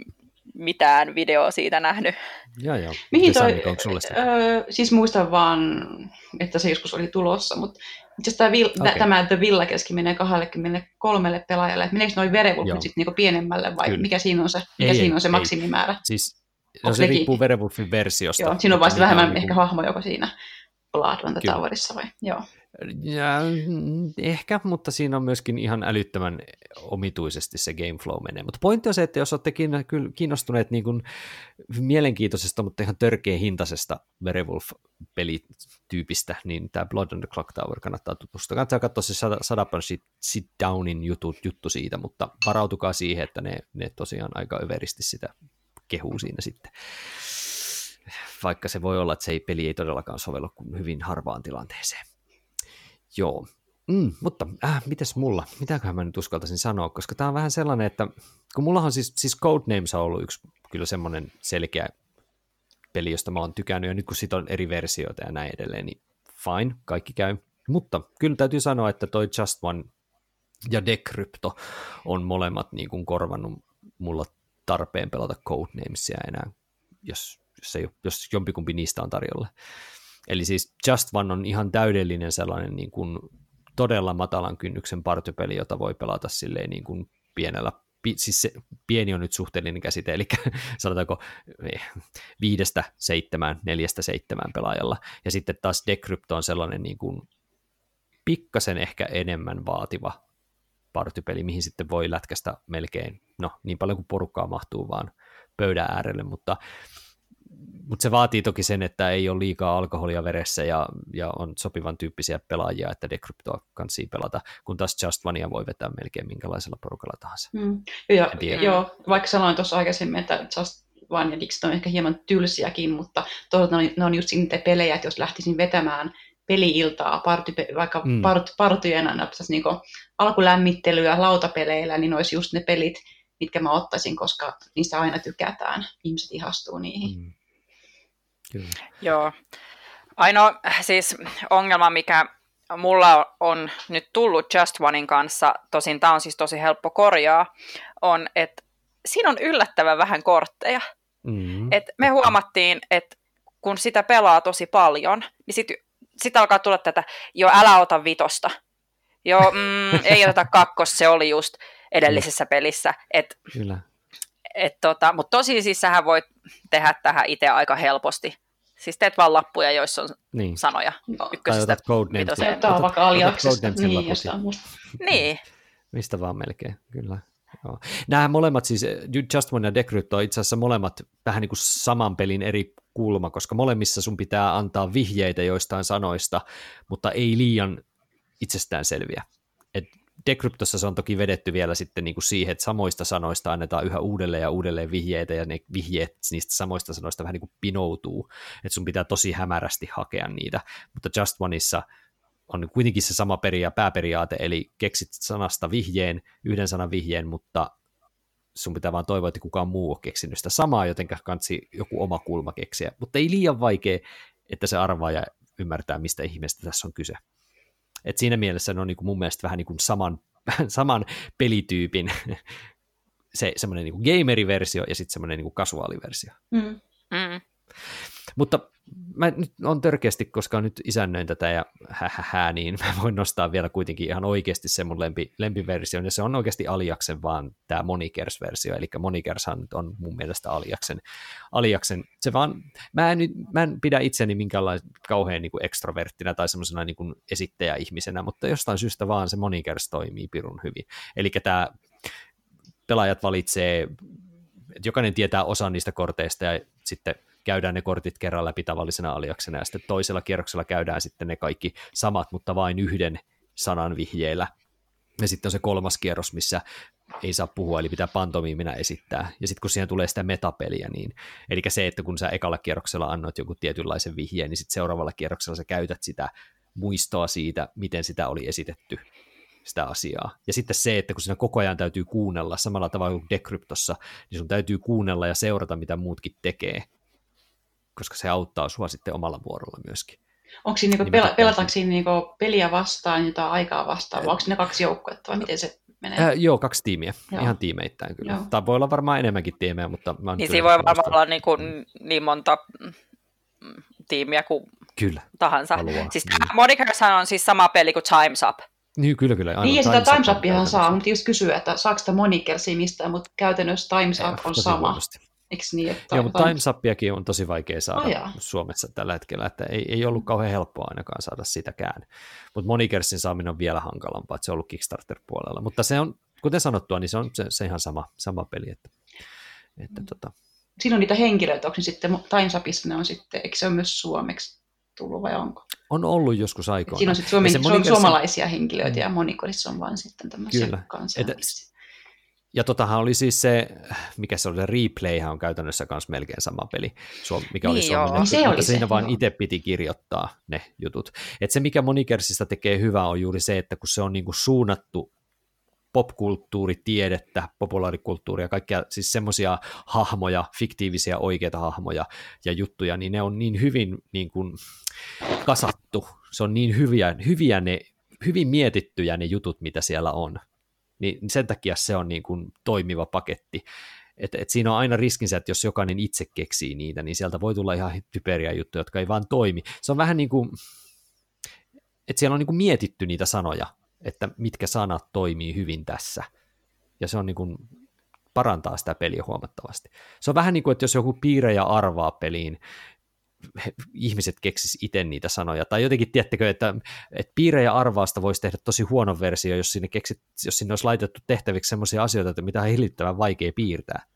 mitään videoa siitä nähnyt. Joo, joo. Mihin toi, Annika, onko sulle se? öö, siis muistan vaan, että se joskus oli tulossa, mutta itse asiassa tämä, vil, Okei. tämä The Villa keski menee 23 pelaajalle. Meneekö noin Werewolf Joo. nyt sitten niinku pienemmälle vai Kyllä. mikä siinä on se, Ei, mikä ei, siinä on se ei. maksimimäärä? Siis, no onks se riippuu Werewolfin versiosta. Joo, siinä on mikä vähemmän on ehkä niinku- hahmo joko siinä Blood on the. Towerissa vai? Joo. Ja, mm, ehkä, mutta siinä on myöskin ihan älyttömän omituisesti se game flow menee. Mutta pointti on se, että jos olette kiinnostuneet niin kuin mielenkiintoisesta, mutta ihan törkeä hintaisesta Werewolf-pelityypistä, niin tämä Blood on the Clock Tower kannattaa tutustua. Kannattaa katsoa se Sadapan sit, sit Downin juttu, juttu siitä, mutta varautukaa siihen, että ne, ne tosiaan aika överisti sitä kehuu siinä sitten. Vaikka se voi olla, että se ei, peli ei todellakaan sovellu hyvin harvaan tilanteeseen. Joo, mm, mutta äh, mites mulla? Mitäköhän mä nyt uskaltaisin sanoa, koska tää on vähän sellainen, että kun mulla on siis, siis Codenames on ollut yksi kyllä semmoinen selkeä peli, josta mä oon tykännyt, ja nyt kun sit on eri versioita ja näin edelleen, niin fine, kaikki käy. Mutta kyllä täytyy sanoa, että toi Just One ja Decrypto on molemmat niin kuin korvannut mulla tarpeen pelata Codenamesia enää, jos, jos, ei, jos jompikumpi niistä on tarjolla. Eli siis Just One on ihan täydellinen sellainen niin kuin todella matalan kynnyksen partypeli, jota voi pelata silleen niin kuin pienellä siis se, pieni on nyt suhteellinen käsite, eli sanotaanko eh, viidestä seitsemään, neljästä seitsemään pelaajalla. Ja sitten taas Decrypto on sellainen niin kuin pikkasen ehkä enemmän vaativa partypeli, mihin sitten voi lätkästä melkein, no niin paljon kuin porukkaa mahtuu vaan pöydän äärelle, mutta mutta se vaatii toki sen, että ei ole liikaa alkoholia veressä ja, ja on sopivan tyyppisiä pelaajia, että Decryptoa kanssa pelata, kun taas Just Onea voi vetää melkein minkälaisella porukalla tahansa. Mm. Ja, joo, vaikka sanoin tuossa aikaisemmin, että Just One ja Dix on ehkä hieman tylsiäkin, mutta toisaalta ne on, ne on just niitä pelejä, että jos lähtisin vetämään peli-iltaa, party, vaikka mm. part, partyjen niin alkulämmittelyä lautapeleillä, niin olisi just ne pelit, mitkä mä ottaisin, koska niistä aina tykätään. Ihmiset ihastuu niihin. Mm. Kyllä. Joo. Ainoa siis ongelma, mikä mulla on nyt tullut Just Onein kanssa, tosin tämä on siis tosi helppo korjaa, on, että siinä on yllättävän vähän kortteja. Mm-hmm. Et me huomattiin, että kun sitä pelaa tosi paljon, niin sitten sit alkaa tulla tätä, jo älä ota vitosta. Joo, mm, ei oteta kakkos, se oli just edellisessä pelissä. Et, Kyllä. Et tota, Mutta tosi siis sähän voit tehdä tähän itse aika helposti. Siis teet vaan lappuja, joissa on niin. sanoja no. ykkösestä vitoseen. Tämä vaikka aliaksesta. Niin, niin. Mistä vaan melkein, kyllä. Joo. Nämä molemmat, siis Just One ja Decrypt on itse asiassa molemmat vähän niin kuin saman pelin eri kulma, koska molemmissa sun pitää antaa vihjeitä joistain sanoista, mutta ei liian itsestäänselviä. Et Decryptossa se on toki vedetty vielä sitten niin kuin siihen, että samoista sanoista annetaan yhä uudelleen ja uudelleen vihjeitä, ja ne vihjeet niistä samoista sanoista vähän niin kuin pinoutuu, että sun pitää tosi hämärästi hakea niitä, mutta Just Oneissa on kuitenkin se sama peria, pääperiaate, eli keksit sanasta vihjeen, yhden sanan vihjeen, mutta sun pitää vaan toivoa, että kukaan muu on keksinyt sitä samaa, joten kansi joku oma kulma keksiä, mutta ei liian vaikea, että se arvaa ja ymmärtää, mistä ihmeestä tässä on kyse. Et siinä mielessä ne on niin kuin mun mielestä vähän niin kuin saman, saman pelityypin se semmoinen niin gameriversio ja sitten semmoinen niin kasuaaliversio. Mm. Mm. Mutta mä nyt on törkeästi, koska nyt isännöin tätä ja hähähä, niin mä voin nostaa vielä kuitenkin ihan oikeasti sen mun lempi, lempiversion, ja se on oikeasti Aliaksen vaan tämä Monikers-versio, eli Monikershan on mun mielestä Aliaksen, Aliaksen. Se vaan, mä en, nyt, mä en pidä itseni minkäänlaisen kauhean niin kuin ekstroverttina tai semmoisena niin kuin esittäjäihmisenä, mutta jostain syystä vaan se Monikers toimii pirun hyvin, eli tämä pelaajat valitsee, että jokainen tietää osan niistä korteista ja sitten käydään ne kortit kerran läpi tavallisena aliaksena, ja sitten toisella kierroksella käydään sitten ne kaikki samat, mutta vain yhden sanan vihjeellä. Ja sitten on se kolmas kierros, missä ei saa puhua, eli pitää pantomiimina esittää. Ja sitten kun siihen tulee sitä metapeliä, niin eli se, että kun sä ekalla kierroksella annoit jonkun tietynlaisen vihjeen, niin sitten seuraavalla kierroksella sä käytät sitä muistoa siitä, miten sitä oli esitetty sitä asiaa. Ja sitten se, että kun siinä koko ajan täytyy kuunnella, samalla tavalla kuin Decryptossa, niin sun täytyy kuunnella ja seurata, mitä muutkin tekee koska se auttaa sua sitten omalla vuorolla myöskin. Onko siinä niinku niin pel- pelataanko siinä niinku peliä vastaan, jotain aikaa vastaan, vai onko ne kaksi joukkuetta, vai miten se menee? Äh, joo, kaksi tiimiä, joo. ihan tiimeittäin kyllä. Joo. Tai voi olla varmaan enemmänkin tiimejä, mutta... Mä niin siinä voi varmaan olla niin, kuin, niin monta mm, tiimiä kuin kyllä. tahansa. Haluaa, siis niin. On siis sama peli kuin Time's Up. Niin, kyllä, kyllä. Aina niin, ja sitä Time's Upiahan saa, mutta just kysyä, että saako sitä Monikersia mistään, mutta käytännössä Time's Up on sama. Huonosti. Eikö niin, että Joo, mutta Timesappiakin on tosi vaikea saada oh, Suomessa tällä hetkellä, että ei, ei ollut kauhean helppoa ainakaan saada sitäkään. Mutta Monikersin saaminen on vielä hankalampaa, että se on ollut Kickstarter-puolella. Mutta se on, kuten sanottua, niin se on se, se ihan sama, sama peli. Että, että mm. tota. Siinä on niitä henkilöitä, onko sitten Timesapissa ne on sitten, eikö se ole myös suomeksi tullut vai onko? On ollut joskus aikoina. Siinä on sitten Monikersin... suomalaisia henkilöitä ja Monikorissa on vain sitten tämmöisiä Kyllä. Ja totahan oli siis se, mikä se oli, se replayhän on käytännössä myös melkein sama peli, mikä oli niin suomennettu, se mutta siinä se, vaan itse piti kirjoittaa ne jutut. Et se, mikä Monikersista tekee hyvää, on juuri se, että kun se on niinku suunnattu popkulttuuritiedettä, populaarikulttuuria, kaikkia siis semmoisia hahmoja, fiktiivisiä oikeita hahmoja ja juttuja, niin ne on niin hyvin niin kuin kasattu, se on niin hyviä, hyviä ne, hyvin mietittyjä ne jutut, mitä siellä on, niin sen takia se on niin kuin toimiva paketti. Et, et siinä on aina riskinsä, että jos jokainen itse keksii niitä, niin sieltä voi tulla ihan typeriä juttuja, jotka ei vaan toimi. Se on vähän niin kuin, että siellä on niin kuin mietitty niitä sanoja, että mitkä sanat toimii hyvin tässä. Ja se on niin kuin, parantaa sitä peliä huomattavasti. Se on vähän niin kuin, että jos joku piirre ja arvaa peliin, ihmiset keksis itse niitä sanoja. Tai jotenkin, tiettekö, että, että piirre ja arvaasta voisi tehdä tosi huono versio, jos sinne, keksit, jos sinne olisi laitettu tehtäviksi sellaisia asioita, että mitä on hillittävän vaikea piirtää.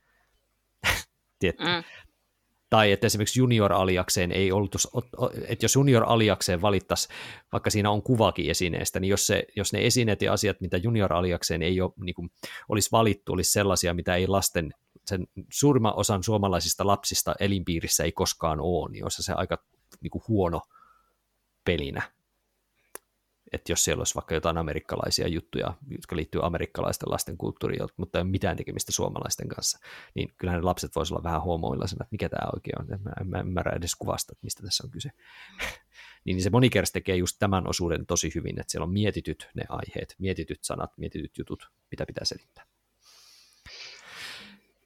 mm. Tai että esimerkiksi junior-aliakseen ei ollut, että jos junior-aliakseen valittaisi, vaikka siinä on kuvakin esineestä, niin jos, se, jos ne esineet ja asiat, mitä junior-aliakseen ei ole, niin kuin, olisi valittu, olisi sellaisia, mitä ei lasten, sen suurimman osan suomalaisista lapsista elinpiirissä ei koskaan ole, niin olisi se aika niin kuin huono pelinä että jos siellä olisi vaikka jotain amerikkalaisia juttuja, jotka liittyy amerikkalaisten lasten kulttuuriin, mutta ei ole mitään tekemistä suomalaisten kanssa, niin kyllähän ne lapset voisivat olla vähän huomoillaisena, että mikä tämä oikein on. Mä, mä en ymmärrä edes kuvasta, että mistä tässä on kyse. niin se monikers tekee just tämän osuuden tosi hyvin, että siellä on mietityt ne aiheet, mietityt sanat, mietityt jutut, mitä pitää selittää.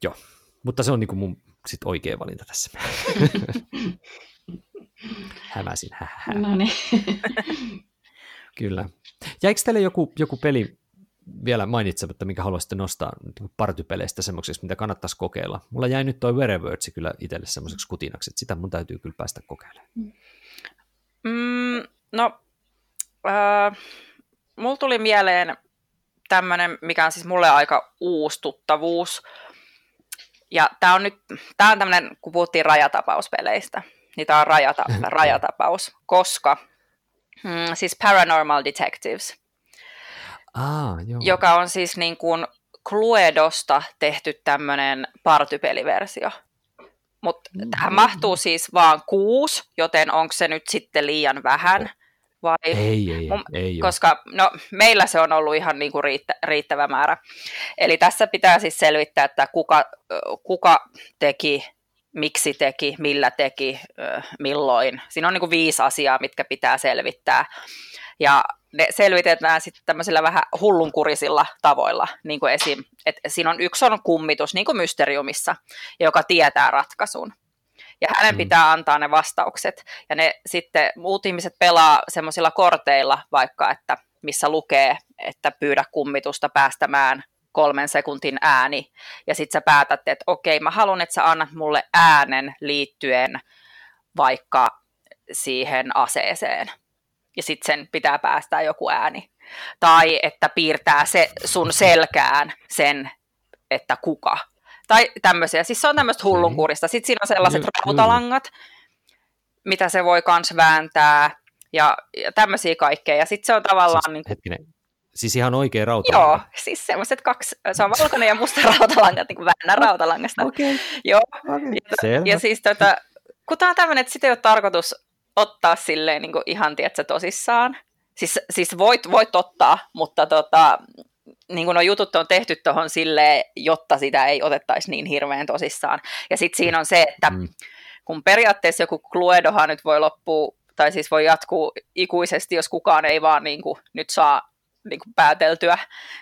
Joo, mutta se on niin kuin mun sit oikea valinta tässä. Hämäsin. No niin. Kyllä. Jäikö teille joku, joku peli vielä mainitsematta, minkä haluaisitte nostaa niin partypeleistä semmoiseksi, mitä kannattaisi kokeilla? Mulla jäi nyt toi Werewords kyllä itselle semmoiseksi kutinaksi, että sitä mun täytyy kyllä päästä kokeilemaan. Mm, no, äh, mulla tuli mieleen tämmöinen, mikä on siis mulle aika uusi tuttavuus. Ja tämä on nyt, tämä on tämmöinen, kun puhuttiin rajatapauspeleistä, niin tämä on rajata, rajatapaus, koska Mm, siis Paranormal Detectives, ah, joo. joka on siis niin kuin Cluedosta tehty tämmöinen partypeliversio. Mutta mm, tähän mahtuu siis vaan kuusi, joten onko se nyt sitten liian vähän? Vai? Ei, ei, Mun, ei Koska no, meillä se on ollut ihan niin kuin riittä, riittävä määrä. Eli tässä pitää siis selvittää, että kuka, kuka teki miksi teki, millä teki, milloin. Siinä on niin kuin viisi asiaa, mitkä pitää selvittää. Ja ne selvitetään sitten tämmöisillä vähän hullunkurisilla tavoilla, niin kuin esim. että siinä on yksi on kummitus, niin kuin Mysteriumissa, joka tietää ratkaisun. Ja hänen mm. pitää antaa ne vastaukset. Ja ne sitten muut ihmiset pelaa semmoisilla korteilla vaikka, että missä lukee, että pyydä kummitusta päästämään kolmen sekuntin ääni, ja sitten sä päätät, että okei, mä haluan, että sä annat mulle äänen liittyen vaikka siihen aseeseen, ja sitten sen pitää päästää joku ääni. Tai että piirtää se sun selkään sen, että kuka. Tai tämmöisiä. Siis se on tämmöistä hullunkurista. Sitten siinä on sellaiset rautalangat, mitä se voi kans vääntää, ja, ja tämmöisiä kaikkea. Ja sitten se on tavallaan... Siis, niin hetkinen, Siis ihan oikea rautalanka? Joo, siis semmoiset kaksi, se on valkoinen ja musta rautalanka, niin kuin väännä rautalangasta. Okei. Okay. Joo. Okay. Ja, ja siis tota, kun tämä on tämmöinen, että sitä ei ole tarkoitus ottaa silleen niin kuin ihan, tiedätkö, tosissaan. Siis, siis voit, voit ottaa, mutta tota, niin kuin no jutut on tehty tuohon silleen, jotta sitä ei otettaisi niin hirveän tosissaan. Ja sitten siinä on se, että mm. kun periaatteessa joku Cluedohan nyt voi loppua, tai siis voi jatkuu ikuisesti, jos kukaan ei vaan niin kuin, nyt saa niin kuin pääteltyä,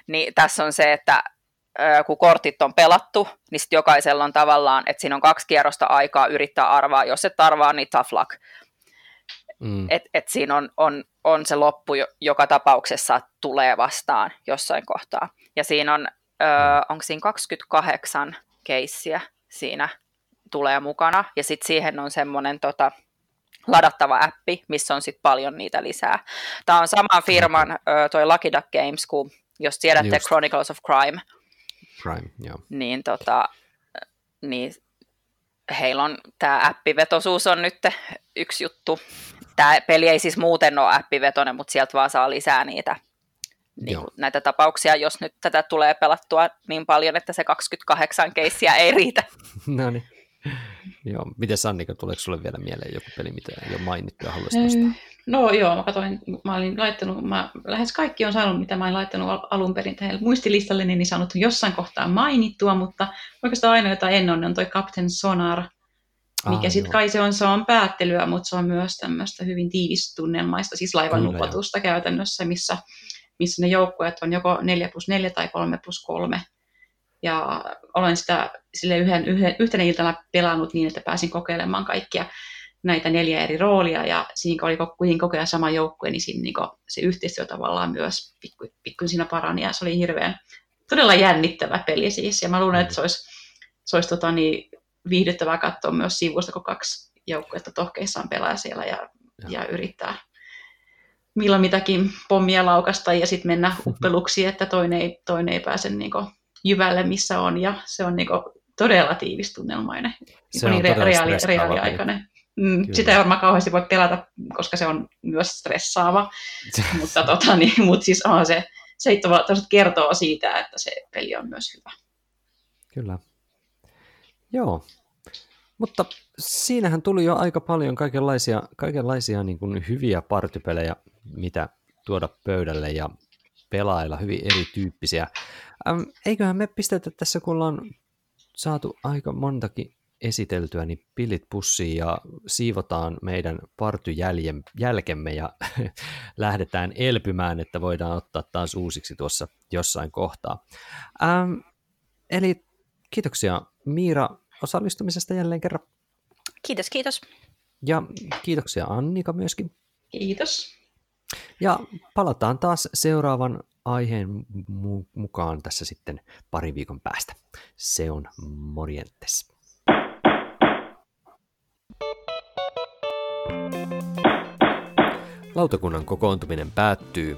niin tässä on se, että kun kortit on pelattu, niin sitten jokaisella on tavallaan, että siinä on kaksi kierrosta aikaa yrittää arvaa. Jos et arvaa, niin tough luck. Mm. Et, et siinä on, on, on se loppu, joka tapauksessa tulee vastaan jossain kohtaa. Ja siinä on, mm. onko siinä 28 keissiä siinä tulee mukana, ja sitten siihen on semmoinen tota, ladattava appi, missä on sitten paljon niitä lisää. Tämä on saman firman toi Lucky Duck Games, kun jos tiedätte Just. Chronicles of Crime, Crime joo. niin, tota, niin heillä on tämä appivetosuus on nyt yksi juttu. Tämä peli ei siis muuten ole appivetoinen, mutta sieltä vaan saa lisää niitä niin kuin näitä tapauksia, jos nyt tätä tulee pelattua niin paljon, että se 28 keissiä ei riitä. no niin. Joo, miten Sannika, tuleeko sulle vielä mieleen joku peli, mitä ei ole mainittu ja haluaisit nostaa? No joo, mä katsoin, mä olin laittanut, mä lähes kaikki on saanut, mitä mä olin laittanut alun perin tähän muistilistalle, niin saanut jossain kohtaa mainittua, mutta oikeastaan ainoa, jota en ole, on toi Captain Sonar, mikä ah, sitten kai se on, se on päättelyä, mutta se on myös tämmöistä hyvin tiivistunnelmaista, siis laivan nupotusta käytännössä, missä missä ne joukkueet on joko 4 plus 4 tai 3 plus 3. Ja olen sitä sille yhden, yhden, yhtenä iltana pelannut niin, että pääsin kokeilemaan kaikkia näitä neljä eri roolia, ja siinä oli kuitenkin koko ajan sama joukkue, niin siinä niin se yhteistyö tavallaan myös pikku, pikku siinä parani, ja se oli hirveän todella jännittävä peli siis, ja mä luulen, että se olisi, se olisi tota, niin, viihdyttävää katsoa myös sivusta, kun kaksi joukkuetta tohkeissaan pelaa siellä ja, ja. ja yrittää milloin mitäkin pommia laukasta ja sitten mennä uppeluksi, että toinen ei, toinen ei pääse niin jyvälle, missä on, ja se on niin todella tiivistunnelmainen, se on niin reaali, reaaliaikainen. Mm, sitä ei varmaan kauheasti voi pelata, koska se on myös stressaava, mutta, tota, niin, mutta siis on se, se kertoo siitä, että se peli on myös hyvä. Kyllä. Joo, mutta siinähän tuli jo aika paljon kaikenlaisia, kaikenlaisia niin kuin hyviä partypelejä, mitä tuoda pöydälle ja pelailla, hyvin erityyppisiä. Ähm, eiköhän me pistetä tässä, kun ollaan saatu aika montakin esiteltyä, niin pillit pussiin ja siivotaan meidän partyjälkemme ja lähdetään elpymään, että voidaan ottaa taas uusiksi tuossa jossain kohtaa. Ähm, eli kiitoksia Miira osallistumisesta jälleen kerran. Kiitos, kiitos. Ja kiitoksia Annika myöskin. Kiitos. Ja palataan taas seuraavan aiheen mukaan tässä sitten pari viikon päästä. Se on morjentes. Lautakunnan kokoontuminen päättyy.